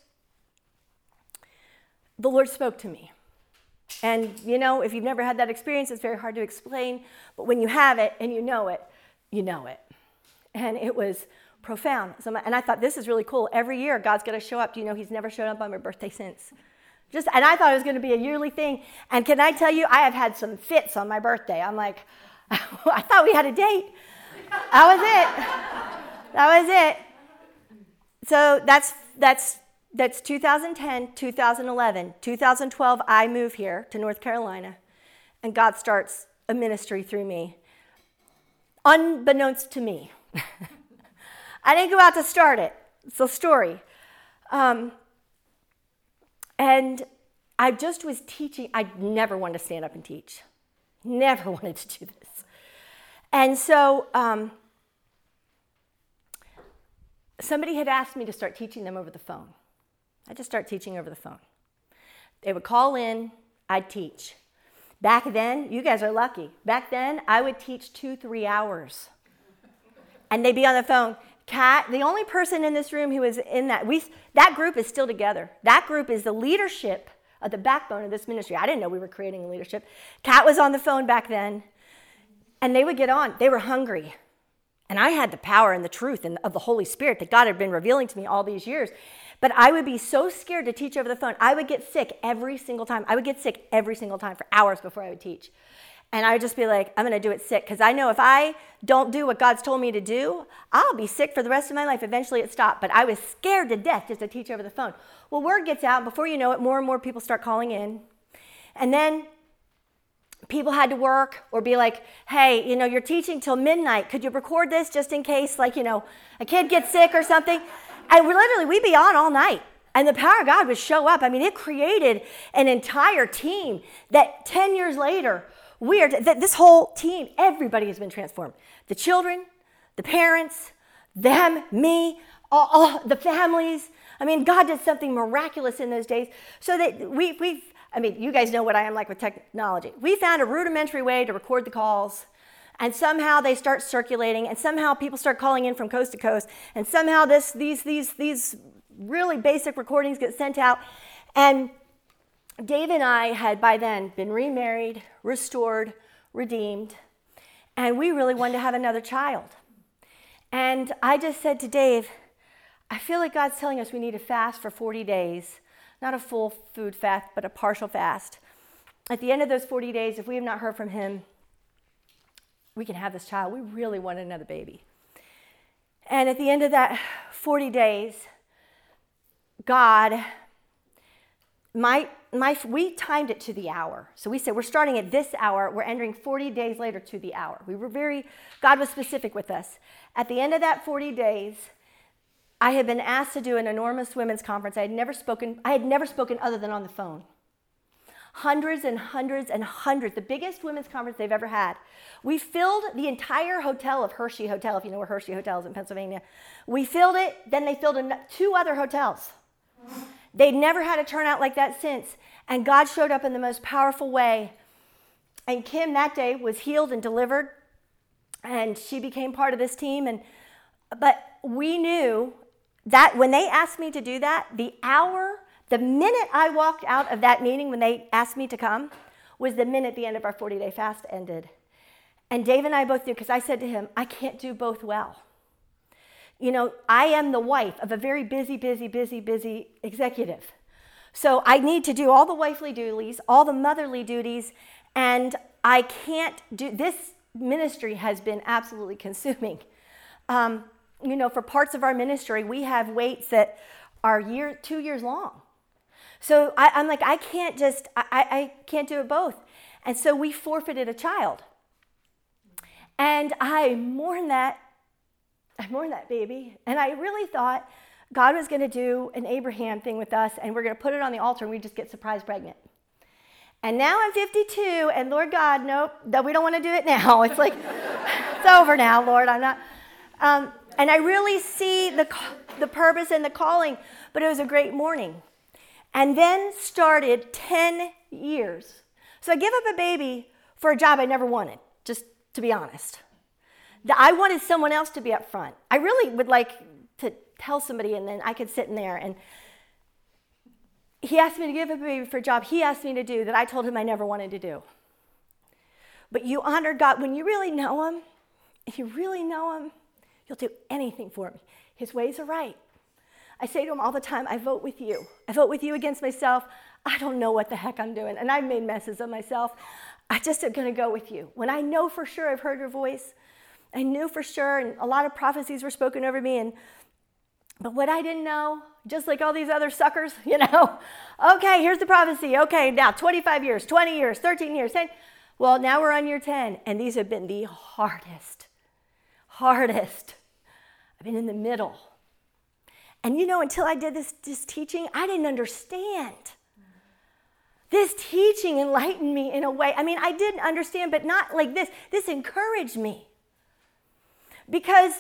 the Lord spoke to me. And you know, if you've never had that experience, it's very hard to explain. But when you have it and you know it, you know it. And it was profound. So and I thought, this is really cool. Every year, God's going to show up. Do you know He's never showed up on my birthday since? Just, and I thought it was going to be a yearly thing. And can I tell you, I have had some fits on my birthday. I'm like, *laughs* I thought we had a date. That was it. That was it. So that's that's that's 2010, 2011, 2012. I move here to North Carolina, and God starts a ministry through me, unbeknownst to me. *laughs* I didn't go out to start it. It's a story. Um, and I just was teaching. I never wanted to stand up and teach, never *laughs* wanted to do this. And so um, somebody had asked me to start teaching them over the phone. I just start teaching over the phone. They would call in, I'd teach. Back then, you guys are lucky. Back then, I would teach two, three hours. And they'd be on the phone. Kat, the only person in this room who was in that, we, that group is still together. That group is the leadership of the backbone of this ministry. I didn't know we were creating a leadership. Kat was on the phone back then, and they would get on. They were hungry. And I had the power and the truth and of the Holy Spirit that God had been revealing to me all these years. But I would be so scared to teach over the phone. I would get sick every single time. I would get sick every single time for hours before I would teach. And I would just be like, I'm going to do it sick because I know if I don't do what God's told me to do, I'll be sick for the rest of my life. Eventually it stopped. But I was scared to death just to teach over the phone. Well, word gets out. Before you know it, more and more people start calling in. And then people had to work or be like, hey, you know, you're teaching till midnight. Could you record this just in case, like, you know, a kid gets sick or something? And we literally, we'd be on all night. And the power of God would show up. I mean, it created an entire team that 10 years later we are, that this whole team, everybody has been transformed. The children, the parents, them, me, all, all, the families. I mean, God did something miraculous in those days. So that we, we've, I mean, you guys know what I am like with technology. We found a rudimentary way to record the calls, and somehow they start circulating, and somehow people start calling in from coast to coast, and somehow this, these, these, these really basic recordings get sent out. And Dave and I had by then been remarried, restored, redeemed, and we really wanted to have another child. And I just said to Dave, I feel like God's telling us we need to fast for 40 days, not a full food fast, but a partial fast. At the end of those 40 days, if we have not heard from Him, we can have this child. We really want another baby. And at the end of that 40 days, God my, my, we timed it to the hour. So we said, we're starting at this hour, we're entering 40 days later to the hour. We were very, God was specific with us. At the end of that 40 days, I had been asked to do an enormous women's conference. I had never spoken, I had never spoken other than on the phone. Hundreds and hundreds and hundreds, the biggest women's conference they've ever had. We filled the entire hotel of Hershey Hotel, if you know where Hershey Hotel is in Pennsylvania. We filled it, then they filled two other hotels. They'd never had a turnout like that since. And God showed up in the most powerful way. And Kim that day was healed and delivered. And she became part of this team. And but we knew that when they asked me to do that, the hour, the minute I walked out of that meeting when they asked me to come, was the minute the end of our 40 day fast ended. And Dave and I both knew because I said to him, I can't do both well you know, I am the wife of a very busy, busy, busy, busy executive. So I need to do all the wifely duties, all the motherly duties, and I can't do this ministry has been absolutely *laughs* consuming. Um, you know, for parts of our ministry, we have waits that are year, two years long. So I, am like, I can't just, I, I can't do it both. And so we forfeited a child. And I mourn that, I mourned that baby. And I really thought God was going to do an Abraham thing with us, and we're going to put it on the altar, and we just get surprise pregnant. And now I'm 52, and Lord God, nope, we don't want to do it now. *laughs* It's like, it's over now, Lord. I'm not. Um, and I really see the, the purpose and the calling, but it was a great morning. And then started 10 years. So I give up a baby for a job I never wanted, just to be honest. I wanted someone else to be up front. I really would like to tell somebody, and then I could sit in there. And he asked me to give up a baby for a job he asked me to do that I told him I never wanted to do. But you honor God when you really know him, if you really know him, you'll do anything for him. His ways are right. I say to him all the time, I vote with you. I vote with you against myself. I don't know what the heck I'm doing. And I've made messes of myself. I just am going to go with you. When I know for sure I've heard your voice, I knew for sure, and a lot of prophecies were spoken over me. And but what I didn't know, just like all these other suckers, *laughs* you know, okay, here's the prophecy. Okay, now 25 years, 20 years, 13 years, 10. Well, now we're on year 10, and these have been the hardest, hardest. I've been in the middle. And you know, until I did this, this teaching, I didn't understand. This teaching enlightened me in a way. I mean, I didn't understand, but not like this. This encouraged me. Because,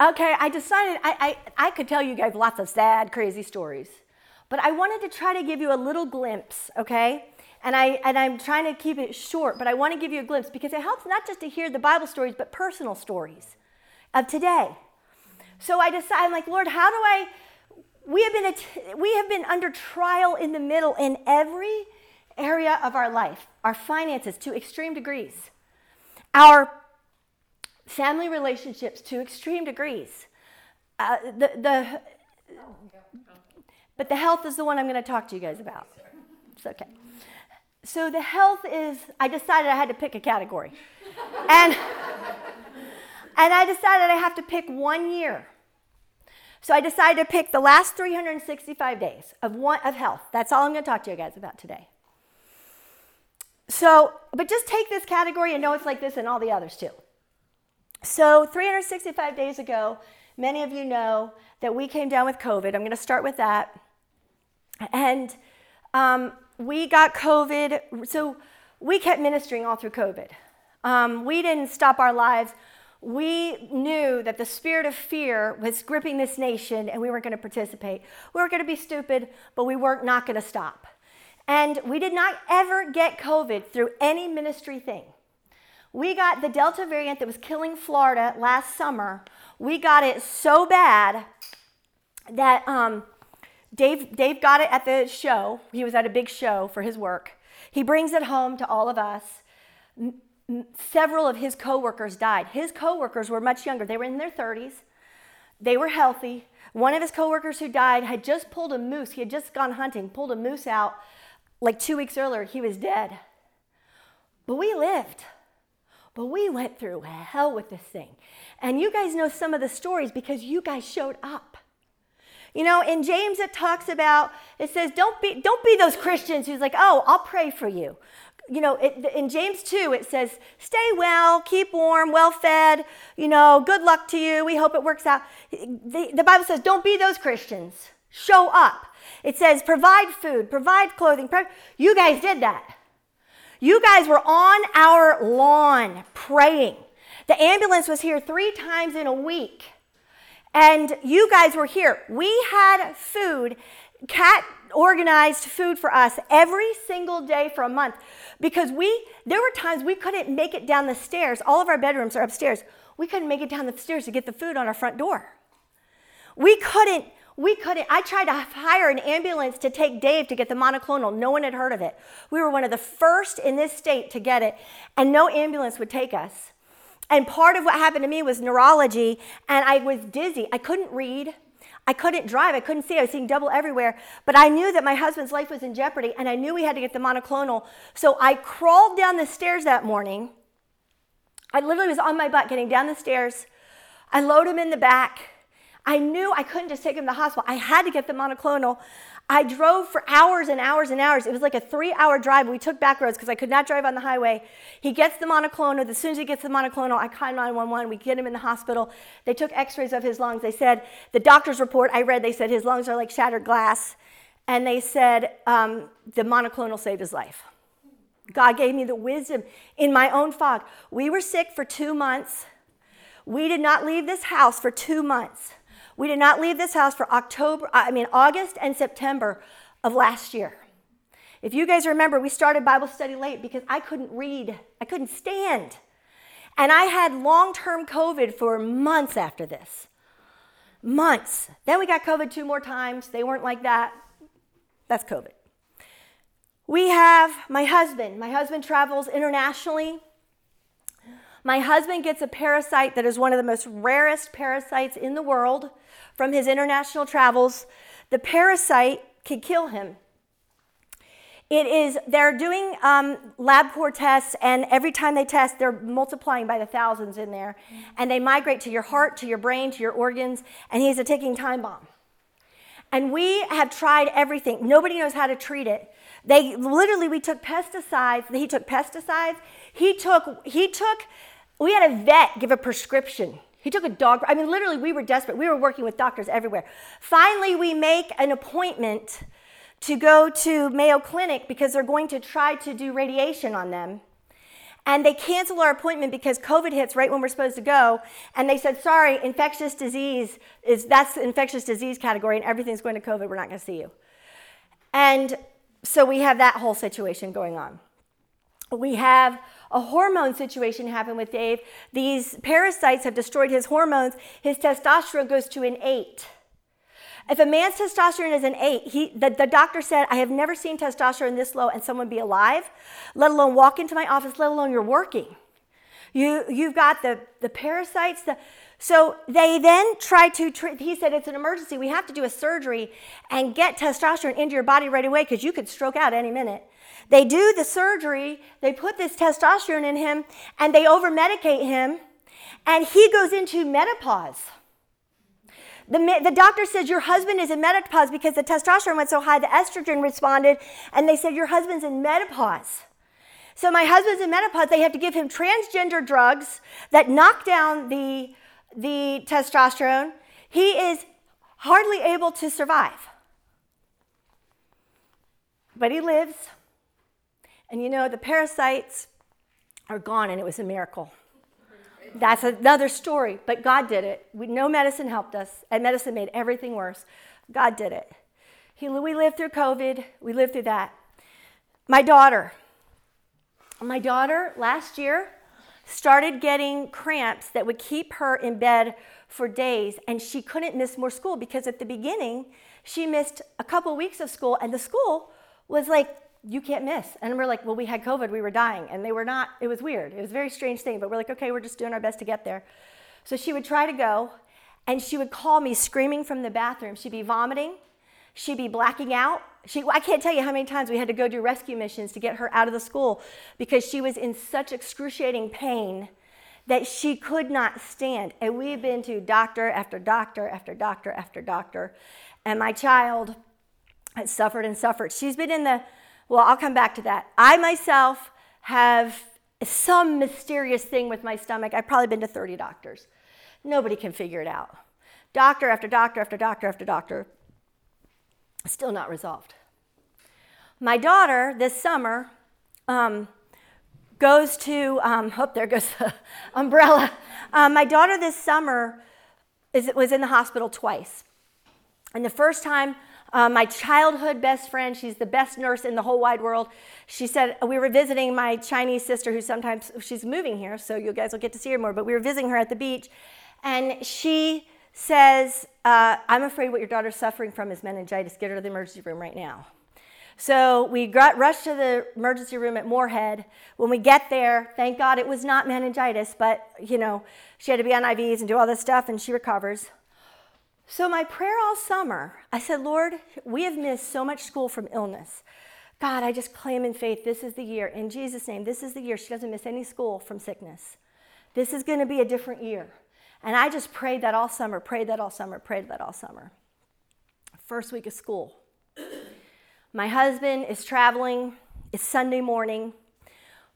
okay, I decided I, I, I could tell you guys lots of sad, crazy stories. But I wanted to try to give you a little glimpse, okay? And, I, and I'm trying to keep it short, but I want to give you a glimpse because it helps not just to hear the Bible stories, but personal stories of today. So I decided, I'm like, Lord, how do I? We have been we have been under trial in the middle in every area of our life, our finances to extreme degrees, our family relationships to extreme degrees. Uh, the, the, but the health is the one I'm going to talk to you guys about. It's okay. So the health is, I decided I had to pick a category. and, and I decided I have to pick one year. So I decided to pick the last 365 days of, one, of health. That's all I'm going to talk to you guys about today. So, but just take this category and know it's like this and all the others too. So, 365 days ago, many of you know that we came down with COVID. I'm going to start with that. And um, we got COVID. So, we kept ministering all through COVID. Um, we didn't stop our lives we knew that the spirit of fear was gripping this nation and we weren't going to participate. We were going to be stupid, but we weren't not going to stop. And we did not ever get COVID through any ministry thing. We got the Delta variant that was killing Florida last summer. We got it so bad that um, Dave, Dave got it at the show. He was at a big show for his work. He brings it home to all of us several of his coworkers died. His coworkers were much younger. They were in their 30s. They were healthy. One of his coworkers who died had just pulled a moose. He had just gone hunting, pulled a moose out like 2 weeks earlier. He was dead. But we lived. But we went through hell with this thing. And you guys know some of the stories because you guys showed up. You know, in James it talks about, it says, don't be, don't be those Christians who's like, oh, I'll pray for you you know, it, in James 2, it says, stay well, keep warm, well fed, you know, good luck to you. We hope it works out. The, the Bible says, don't be those Christians. Show up. It says, provide food, provide clothing. You guys did that. You guys were on our lawn praying. The ambulance was here three times in a week. And you guys were here. We had food. Kat organized food for us every single day for a month because we there were times we couldn't make it down the stairs all of our bedrooms are upstairs we couldn't make it down the stairs to get the food on our front door we couldn't we couldn't i tried to hire an ambulance to take dave to get the monoclonal no one had heard of it we were one of the first in this state to get it and no ambulance would take us and part of what happened to me was neurology and i was dizzy i couldn't read I couldn't drive. I couldn't see. I was seeing double everywhere. But I knew that my husband's life was in jeopardy, and I knew we had to get the monoclonal. So I crawled down the stairs that morning. I literally was on my butt getting down the stairs. I load him in the back. I knew I couldn't just take him to the hospital. I had to get the monoclonal. I drove for hours and hours and hours. It was like a three hour drive. We took back roads because I could not drive on the highway. He gets the monoclonal. As soon as he gets the monoclonal, I call 911. We get him in the hospital. They took x rays of his lungs. They said, the doctor's report I read, they said his lungs are like shattered glass. And they said um, the monoclonal saved his life. God gave me the wisdom in my own fog. We were sick for two months. We did not leave this house for two months. We did not leave this house for October, I mean, August and September of last year. If you guys remember, we started Bible study late because I couldn't read, I couldn't stand. And I had long term COVID for months after this. Months. Then we got COVID two more times. They weren't like that. That's COVID. We have my husband. My husband travels internationally. My husband gets a parasite that is one of the most rarest parasites in the world from his international travels. The parasite could kill him. It is, they're doing um, LabCorp tests, and every time they test, they're multiplying by the thousands in there. And they migrate to your heart, to your brain, to your organs, and he's a ticking time bomb. And we have tried everything. Nobody knows how to treat it. They literally, we took pesticides. He took pesticides. He took, he took we had a vet give a prescription. He took a dog. I mean, literally, we were desperate. We were working with doctors everywhere. Finally, we make an appointment to go to Mayo Clinic because they're going to try to do radiation on them. And they cancel our appointment because COVID hits right when we're supposed to go. And they said, sorry, infectious disease is that's the infectious disease category, and everything's going to COVID. We're not going to see you. And so we have that whole situation going on. We have a hormone situation happened with Dave. These parasites have destroyed his hormones. His testosterone goes to an eight. If a man's testosterone is an eight, he, the, the doctor said, I have never seen testosterone this low and someone be alive, let alone walk into my office, let alone you're working. You, you've got the, the parasites. The, so they then try to he said, it's an emergency. We have to do a surgery and get testosterone into your body right away because you could stroke out any minute. They do the surgery, they put this testosterone in him, and they over medicate him, and he goes into menopause. The, the doctor says your husband is in menopause because the testosterone went so high, the estrogen responded, and they said your husband's in menopause. So my husband's in menopause. They have to give him transgender drugs that knock down the, the testosterone. He is hardly able to survive. But he lives. And you know, the parasites are gone, and it was a miracle. That's another story, but God did it. We, no medicine helped us, and medicine made everything worse. God did it. He, we lived through COVID, we lived through that. My daughter, my daughter last year started getting cramps that would keep her in bed for days, and she couldn't miss more school because at the beginning, she missed a couple weeks of school, and the school was like you can't miss. And we're like, well, we had COVID, we were dying. And they were not, it was weird. It was a very strange thing, but we're like, okay, we're just doing our best to get there. So she would try to go, and she would call me screaming from the bathroom. She'd be vomiting, she'd be blacking out. She, I can't tell you how many times we had to go do rescue missions to get her out of the school because she was in such excruciating pain that she could not stand. And we've been to doctor after doctor after doctor after doctor. And my child has suffered and suffered. She's been in the well, I'll come back to that. I myself have some mysterious thing with my stomach. I've probably been to 30 doctors. Nobody can figure it out. Doctor after doctor after doctor after doctor, still not resolved. My daughter this summer um, goes to, um, *laughs* oh, there goes the *laughs* umbrella. Um, my daughter this summer is, was in the hospital twice. And the first time uh, my childhood best friend, she's the best nurse in the whole wide world. She said, We were visiting my Chinese sister, who sometimes, she's moving here, so you guys will get to see her more, but we were visiting her at the beach. And she says, uh, I'm afraid what your daughter's suffering from is meningitis. Get her to the emergency room right now. So we got rushed to the emergency room at Moorhead. When we get there, thank God it was not meningitis, but you know, she had to be on IVs and do all this stuff, and she recovers. So, my prayer all summer, I said, Lord, we have missed so much school from illness. God, I just claim in faith this is the year. In Jesus' name, this is the year she doesn't miss any school from sickness. This is going to be a different year. And I just prayed that all summer, prayed that all summer, prayed that all summer. First week of school. My husband is traveling. It's Sunday morning.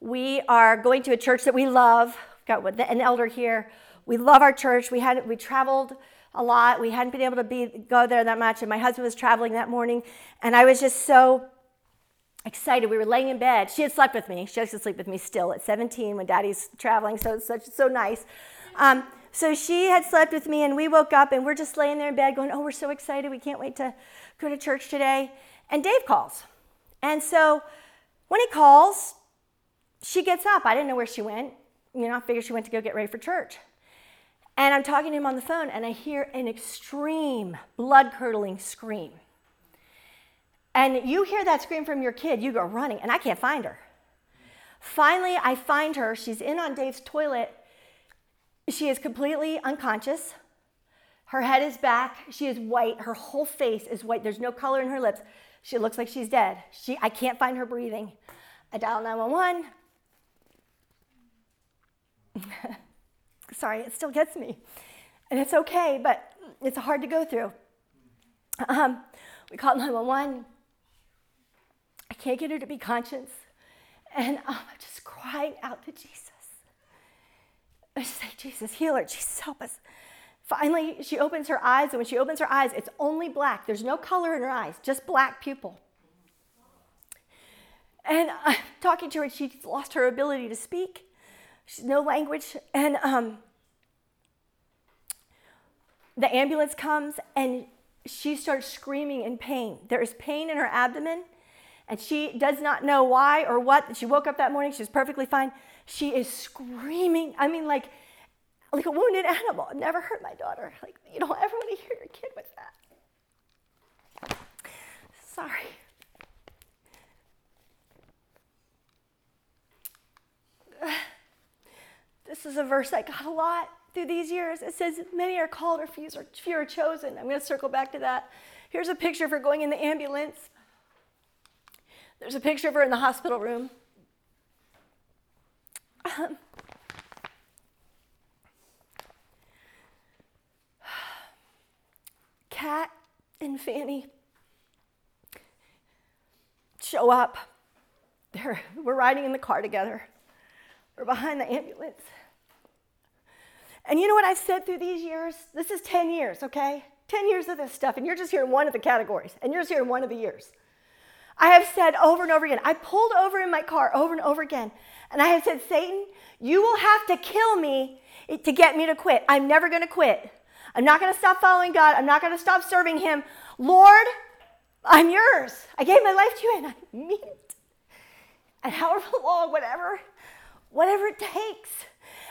We are going to a church that we love. Got an elder here. We love our church. We had we traveled a lot. We hadn't been able to be go there that much, and my husband was traveling that morning, and I was just so excited. We were laying in bed. She had slept with me. She has to sleep with me still at 17 when Daddy's traveling, so it's such so nice. Um, so she had slept with me, and we woke up, and we're just laying there in bed, going, "Oh, we're so excited! We can't wait to go to church today." And Dave calls, and so when he calls, she gets up. I didn't know where she went. You know, I figured she went to go get ready for church. And I'm talking to him on the phone, and I hear an extreme, blood curdling scream. And you hear that scream from your kid, you go running, and I can't find her. Finally, I find her. She's in on Dave's toilet. She is completely unconscious. Her head is back. She is white. Her whole face is white. There's no color in her lips. She looks like she's dead. She, I can't find her breathing. I dial 911. *laughs* Sorry, it still gets me. And it's okay, but it's hard to go through. Um, we called 911. I can't get her to be conscious. And um, I'm just crying out to Jesus. I say, Jesus, heal her. Jesus, help us. Finally, she opens her eyes, and when she opens her eyes, it's only black. There's no color in her eyes, just black pupil. And I'm *laughs* talking to her, she's lost her ability to speak. She's no language. And um, the ambulance comes, and she starts screaming in pain. There is pain in her abdomen and she does not know why or what. She woke up that morning, she's perfectly fine. She is screaming. I mean, like, like a wounded animal. Never hurt my daughter. Like, you don't ever want to hear your kid with that. Sorry. This is a verse I got a lot through these years. It says, Many are called, or few are chosen. I'm going to circle back to that. Here's a picture of her going in the ambulance. There's a picture of her in the hospital room. Um, Kat and Fanny show up. They're, we're riding in the car together. We're behind the ambulance. And you know what I've said through these years? This is 10 years, okay? 10 years of this stuff, and you're just hearing one of the categories, and you're just hearing one of the years. I have said over and over again, I pulled over in my car over and over again, and I have said, Satan, you will have to kill me to get me to quit. I'm never to quit. I'm not going to stop following God. I'm not going to stop serving Him. Lord, I'm yours. I gave my life to you, and I mean it. And however *laughs* long, whatever, whatever it takes.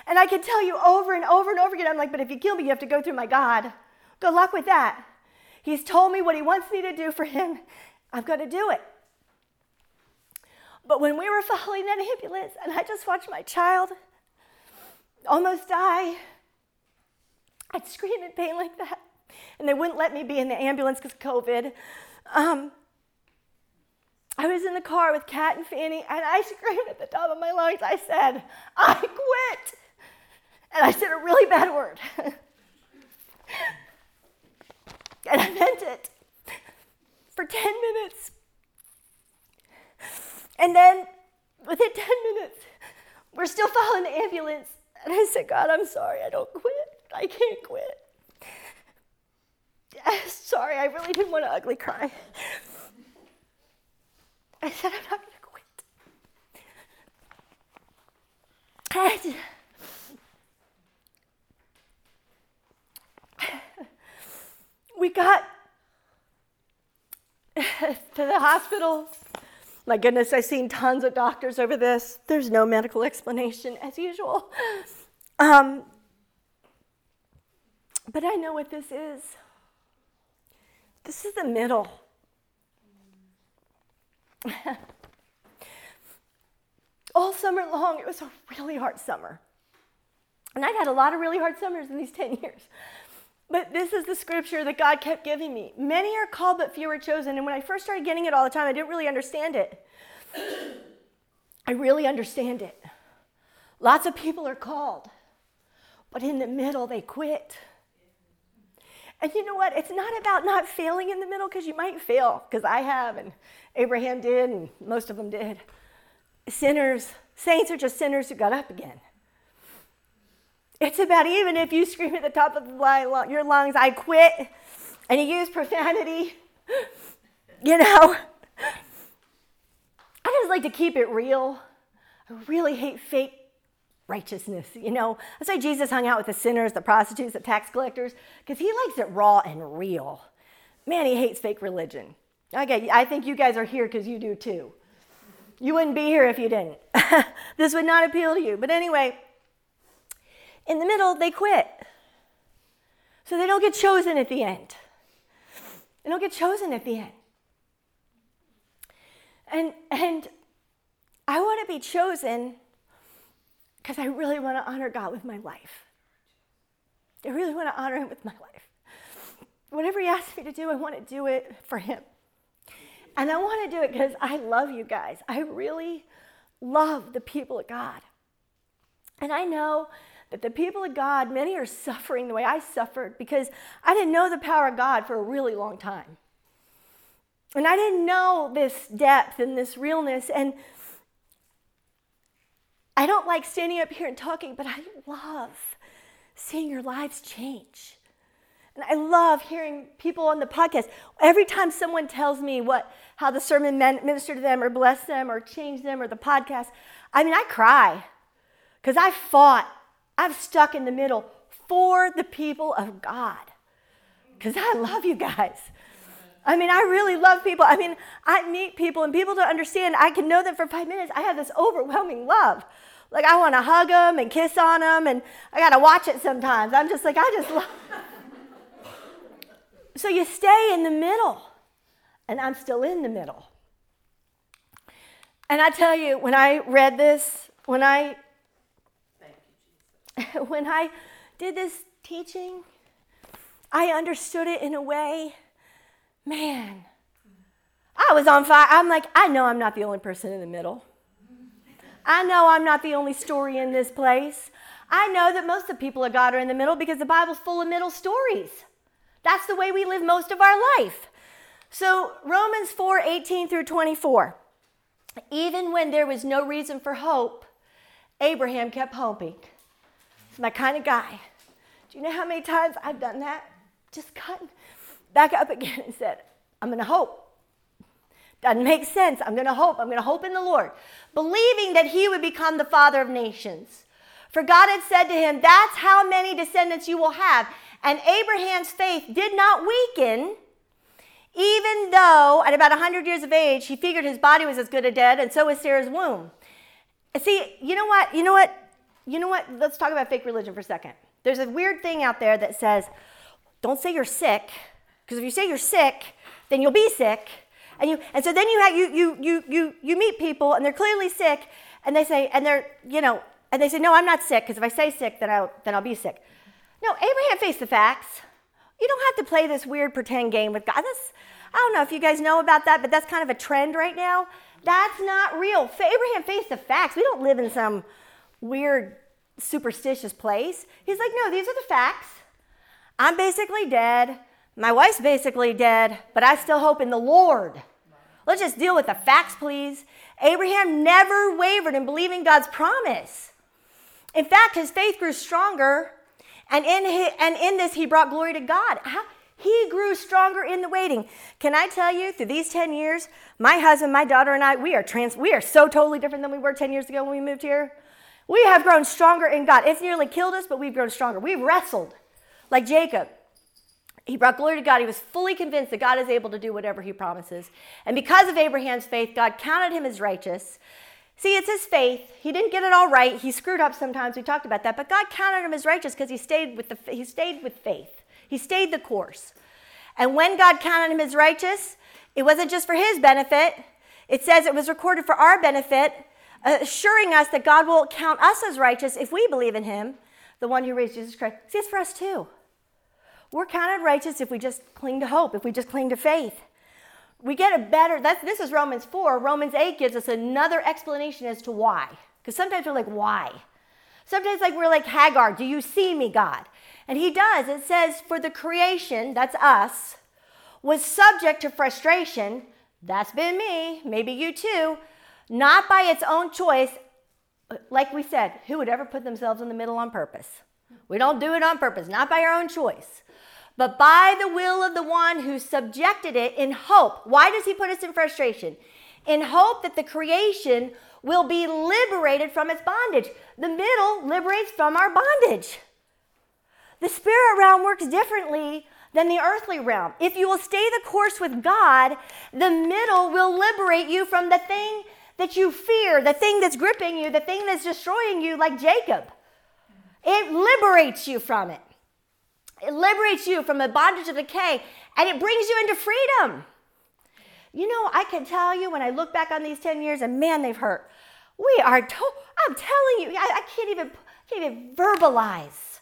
And I can tell you over and over and over again, I'm like, but if you kill me, you have to go through my God. Good luck with that. He's told me what He wants me to do for Him. I'm going to do it. But when we were following that ambulance and I just watched my child almost die, I'd scream in pain like that. And they wouldn't let me be in the ambulance because of COVID. Um, I was in the car with Kat and Fanny, and I screamed at the top of my lungs. I said, I quit. And I said a really bad word. *laughs* and I meant it for 10 minutes. And then within 10 minutes, we're still following the ambulance. And I said, God, I'm sorry, I don't quit. I can't quit. *laughs* sorry, I really didn't want to ugly cry. I said, I'm not going to quit. *sighs* We got *laughs* to the hospital my goodness, I've seen tons of doctors over this. There's no medical explanation, as usual. Um, but I know what this is. This is the middle. *laughs* All summer long, it was a really hard summer. And I've had a lot of really hard summers in these *laughs* 10 years. But this is the scripture that God kept giving me. Many are called, but few are chosen. And when I first started getting it all the time, I didn't really understand it. I really understand it. Lots of people are called. but in the middle, they quit. And you know what? It's not about not failing in the middle because you might fail, because I have, and Abraham did, and most of them did. Sinners, saints are just sinners who got up again. It's about even if you scream at the top of your lungs, I quit, and you use profanity, *laughs* you know. I just like to keep it real. I really hate fake righteousness, you know. That's why Jesus hung out with the sinners, the prostitutes, the tax collectors, because he likes it raw and real. Man, he hates fake religion. Okay, I think you guys are here because you do too. You wouldn't be here if you didn't. *laughs* this would not appeal to you. But anyway, in the middle, they quit. So they don't get chosen at the end. They don't get chosen at the end. And, and I want to be chosen because I really want to honor God with my life. I really want to honor Him with my life. Whatever He asks me to do, I want to do it for Him. And I want to do it because I love you guys. I really love the people of God. And I know that the people of God, many are suffering the way I suffered because I didn't know the power of God for a really long time. And I didn't know this depth and this realness. And I don't like standing up here and talking, but I love seeing your lives change. And I love hearing people on the podcast. Every time someone tells me what how the sermon ministered to them or blessed them or changed them or the podcast, I mean, I cry because I fought. I've stuck in the middle for the people of God because I love you guys. I mean, I really love people. I mean, I meet people and people don't understand. I can know them for five minutes. I have this overwhelming love. Like, I want to hug them and kiss on them, and I got to watch it sometimes. I'm just like, I just love. *laughs* so you stay in the middle, and I'm still in the middle. And I tell you, when I read this, when I *laughs* when I did this teaching, I understood it in a way man, I was on fire. I'm like, I know I'm not the only person in the middle. I know I'm not the only story in this place. I know that most of the people of God are in the middle because the Bible's full of middle stories. That's the way we live most of our life. So, Romans 4 18 through 24. Even when there was no reason for hope, Abraham kept hoping. He's my kind of guy. Do you know how many times I've done that? Just cutting back up again and said, I'm going to hope. Doesn't make sense. I'm going to hope. I'm going to hope in the Lord, believing that he would become the father of nations. For God had said to him, That's how many descendants you will have. And Abraham's faith did not weaken, even though at about 100 years of age, he figured his body was as good as dead, and so was Sarah's womb. See, you know what? You know what? You know what? Let's talk about fake religion for a second. There's a weird thing out there that says, don't say you're sick because if you say you're sick, then you'll be sick. And, you, and so then you, have, you, you, you, you, you meet people and they're clearly sick and they say, and they're, you know, and they say, no, I'm not sick because if I say sick, then I'll, then I'll be sick. No, Abraham faced the facts. You don't have to play this weird pretend game with God. That's, I don't know if you guys know about that, but that's kind of a trend right now. That's not real. Abraham faced the facts. We don't live in some weird superstitious place. He's like, no, these are the facts. I'm basically dead. My wife's basically dead, but I still hope in the Lord. Let's just deal with the facts, please. Abraham never wavered in believing God's promise. In fact, his faith grew stronger, and in, his, and in this, he brought glory to God. He grew stronger in the waiting. Can I tell you, through these 10 years, my husband, my daughter, and I, we are, trans, we are so totally different than we were 10 years ago when we moved here. We have grown stronger in God. It's nearly killed us, but we've grown stronger. We've wrestled like Jacob. He brought glory to God. He was fully convinced that God is able to do whatever he promises. And because of Abraham's faith, God counted him as righteous. See, it's his faith. He didn't get it all right. He screwed up sometimes. We talked about that. But God counted him as righteous because he stayed with the he stayed with faith. He stayed the course. And when God counted him as righteous, it wasn't just for his benefit. It says it was recorded for our benefit, assuring us that God will count us as righteous if we believe in him, the one who raised Jesus Christ. See, it's for us too. We're counted righteous if we just cling to hope, if we just cling to faith. We get a better, that's, this is Romans 4. Romans 8 gives us another explanation as to why. Because sometimes we're like, why? Sometimes, like, we're like, Hagar, do you see me, God? And he does. It says, for the creation, that's us, was subject to frustration. That's been me, maybe you too, not by its own choice. Like we said, who would ever put themselves in the middle on purpose? We don't do it on purpose, not by our own choice, but by the will of the one who subjected it in hope. Why does he put us in frustration? In hope that the creation will be liberated from its bondage. The middle liberates from our bondage. The spirit realm works differently than the earthly realm. If you will stay the course with God, the middle will liberate you from the thing that you fear, the thing that's gripping you, the thing that's destroying you, like Jacob. It liberates you from it. It liberates you from the bondage of decay and it brings you into freedom. You know, I can tell you when I look back on these 10 years, and man, they've hurt. We are, to- I'm telling you, I, I can't even, can't even verbalize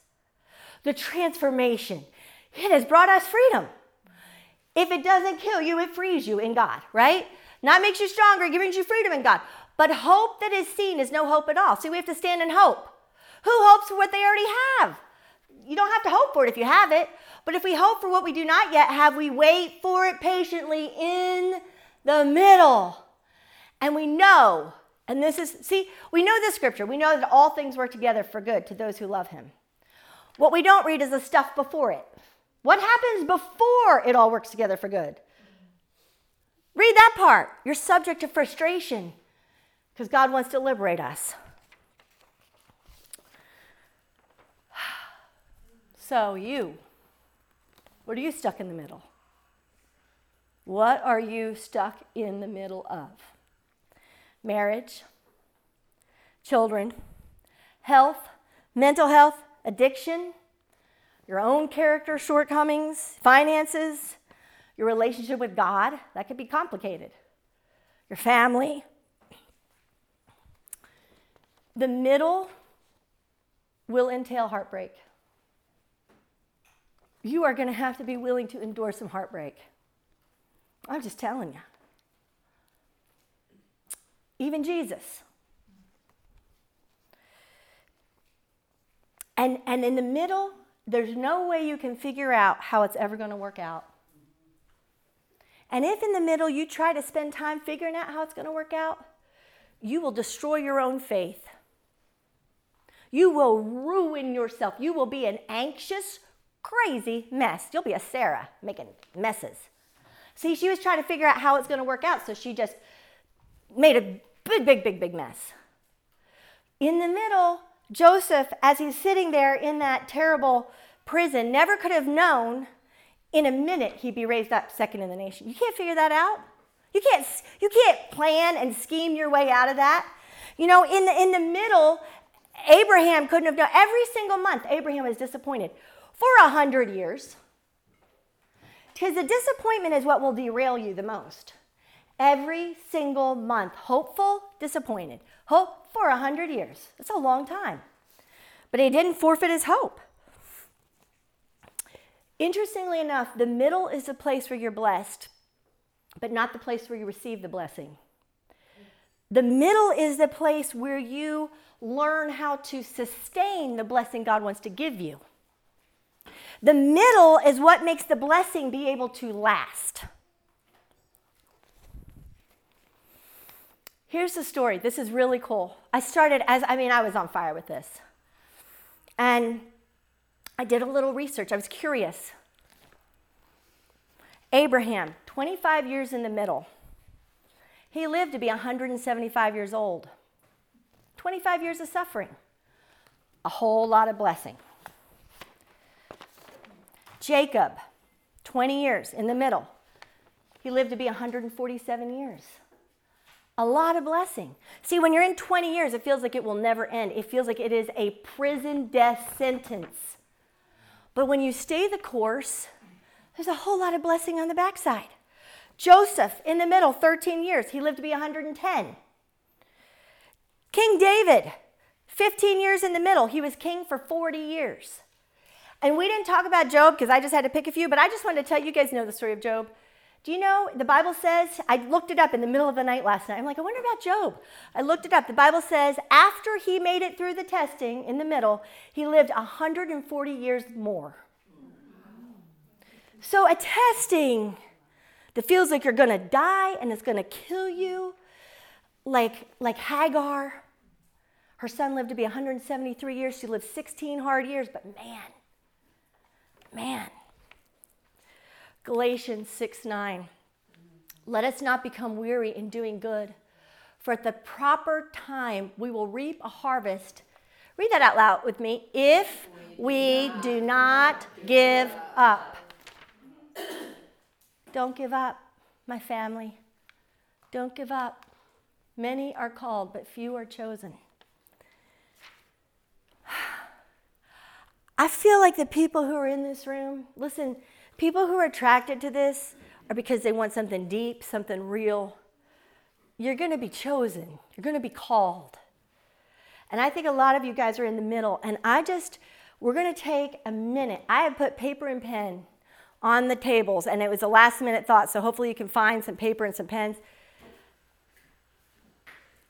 the transformation. It has brought us freedom. If it doesn't kill you, it frees you in God, right? Not makes you stronger, it brings you freedom in God. But hope that is seen is no hope at all. See, we have to stand in hope. Who hopes for what they already have? You don't have to hope for it if you have it. But if we hope for what we do not yet have, we wait for it patiently in the middle. And we know, and this is, see, we know this scripture. We know that all things work together for good to those who love him. What we don't read is the stuff before it. What happens before it all works together for good? Read that part. You're subject to frustration because God wants to liberate us. So, you, what are you stuck in the middle? What are you stuck in the middle of? Marriage, children, health, mental health, addiction, your own character shortcomings, finances, your relationship with God. That could be complicated. Your family. The middle will entail heartbreak you are going to have to be willing to endure some heartbreak. I'm just telling you. Even Jesus. And, and in the middle, there's no way you can figure out how it's ever going to work out. And if in the middle you try to spend time figuring out how it's going to work out, you will destroy your own faith. You will ruin yourself. You will be an anxious, crazy mess. You'll be a Sarah making messes. See, she was trying to figure out how it's going to work out, so she just made a big, big, big, big mess. In the middle, Joseph, as he's sitting there in that terrible prison, never could have known in a minute he'd be raised up second in the nation. You can't figure that out. You can't, you can't plan and scheme your way out of that. You know, in the, in the middle, Abraham couldn't have known. every single month. Abraham was disappointed for a hundred years. Because the disappointment is what will derail you the most. Every single month, hopeful, disappointed. Hope for a hundred years. That's a long time. But he didn't forfeit his hope. Interestingly enough, the middle is the place where you're blessed, but not the place where you receive the blessing. The middle is the place where you learn how to sustain the blessing God wants to give you. The middle is what makes the blessing be able to last. Here's the story. This is really cool. I started as, I mean, I was on fire with this. And I did a little research. I was curious. Abraham, 25 years in the middle. He lived to be 175 years old. 25 years of suffering, a whole lot of blessing. Jacob, 20 years in the middle. He lived to be 147 years. A lot of blessing. See, when you're in 20 years, it feels like it will never end. It feels like it is a prison death sentence. But when you stay the course, there's a whole lot of blessing on the backside. Joseph in the middle, 13 years. He lived to be 110. King David, 15 years in the middle. He was king for 40 years. And we didn't talk about Job because I just had to pick a few, but I just wanted to tell you guys know the story of Job. Do you know the Bible says, I looked it up in the middle of the night last night. I'm like, I wonder about Job. I looked it up. The Bible says, after he made it through the testing in the middle, he lived 140 years more. So a testing that feels like you're to die and it's to kill you, like, like Hagar. Her son lived to be 173 years. She lived 16 hard years, but man, man, Galatians 6 9. Let us not become weary in doing good, for at the proper time we will reap a harvest. Read that out loud with me. If we do not give up. Don't give up, my family. Don't give up. Many are called, but few are chosen. I feel like the people who are in this room, listen, People who are attracted to this are because they want something deep, something real. You're going to be chosen, you're going to be called. And I think a lot of you guys are in the middle. And I just, we're going to take a minute. I have put paper and pen on the tables, and it was a last minute thought, so hopefully you can find some paper and some pens.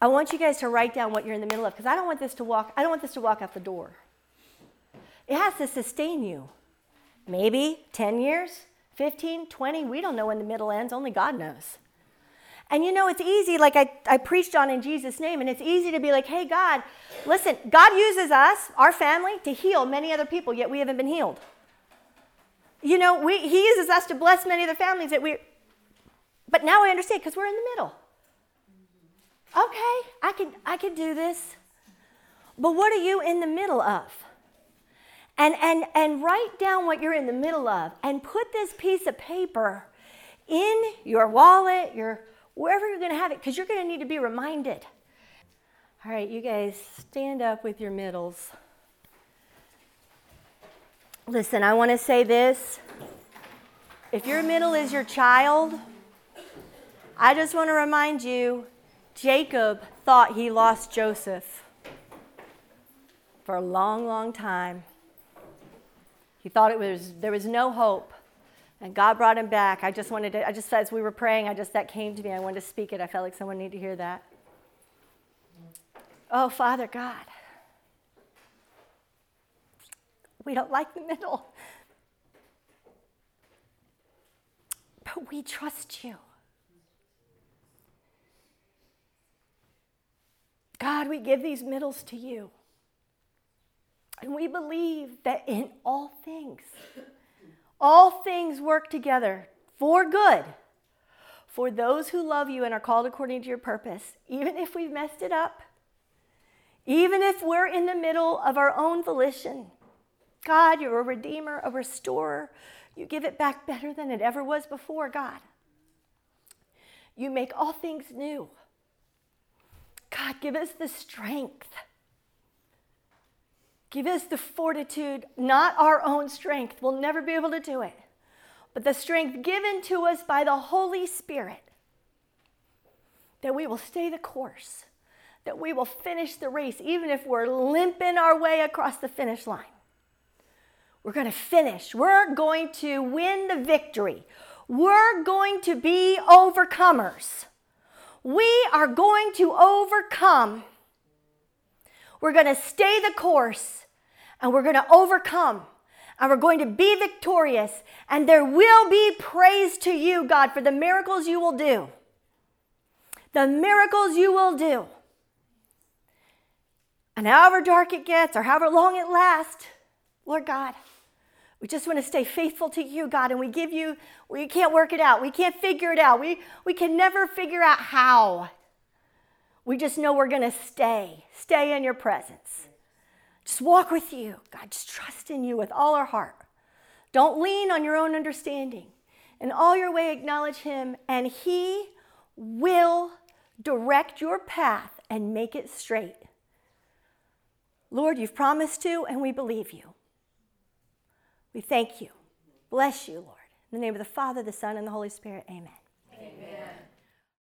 I want you guys to write down what you're in the middle of because I don't want this to walk I don't want this to walk out the door. It has to sustain you. Maybe 10 years, 15, 20, we don't know when the middle ends, only God knows. And you know, it's easy, like I, I preached on in Jesus' name, and it's easy to be like, hey, God, listen, God uses us, our family, to heal many other people, yet we haven't been healed. You know, we, He uses us to bless many other families that we, but now I understand because we're in the middle. Okay, I can, I can do this. But what are you in the middle of? And, and, and write down what you're in the middle of and put this piece of paper in your wallet, your wherever you're going to have it, because you're going to need to be reminded. All right, you guys, stand up with your middles. Listen, I want to say this. If your middle is your child, I just want to remind you Jacob thought he lost Joseph for a long, long time. He thought it was there was no hope. And God brought him back. I just wanted to, I just, as we were praying, I just, that came to me. I wanted to speak it. I felt like someone needed to hear that. Oh, Father God, we don't like the middle, but we trust you. God, we give these middles to you. And we believe that in all things, all things work together for good for those who love you and are called according to your purpose, even if we've messed it up, even if we're in the middle of our own volition. God, you're a redeemer, a restorer. You give it back better than it ever was before, God. You make all things new. God, give us the strength Give us the fortitude, not our own strength. We'll never be able to do it, but the strength given to us by the Holy Spirit that we will stay the course, that we will finish the race, even if we're limping our way across the finish line. We're going to finish. We're going to win the victory. We're going to be overcomers. We are going to overcome. We're going to stay the course and we're going to overcome and we're going to be victorious. And there will be praise to you, God, for the miracles you will do. The miracles you will do. And however dark it gets or however long it lasts, Lord God, we just want to stay faithful to you, God, and we give you, we can't work it out. We can't figure it out. We, we can never figure out how. We just know we're going to stay, stay in your presence. Just walk with you. God, just trust in you with all our heart. Don't lean on your own understanding. In all your way, acknowledge Him, and He will direct your path and make it straight. Lord, you've promised to, and we believe you. We thank you. Bless you, Lord. In the name of the Father, the Son, and the Holy Spirit, amen.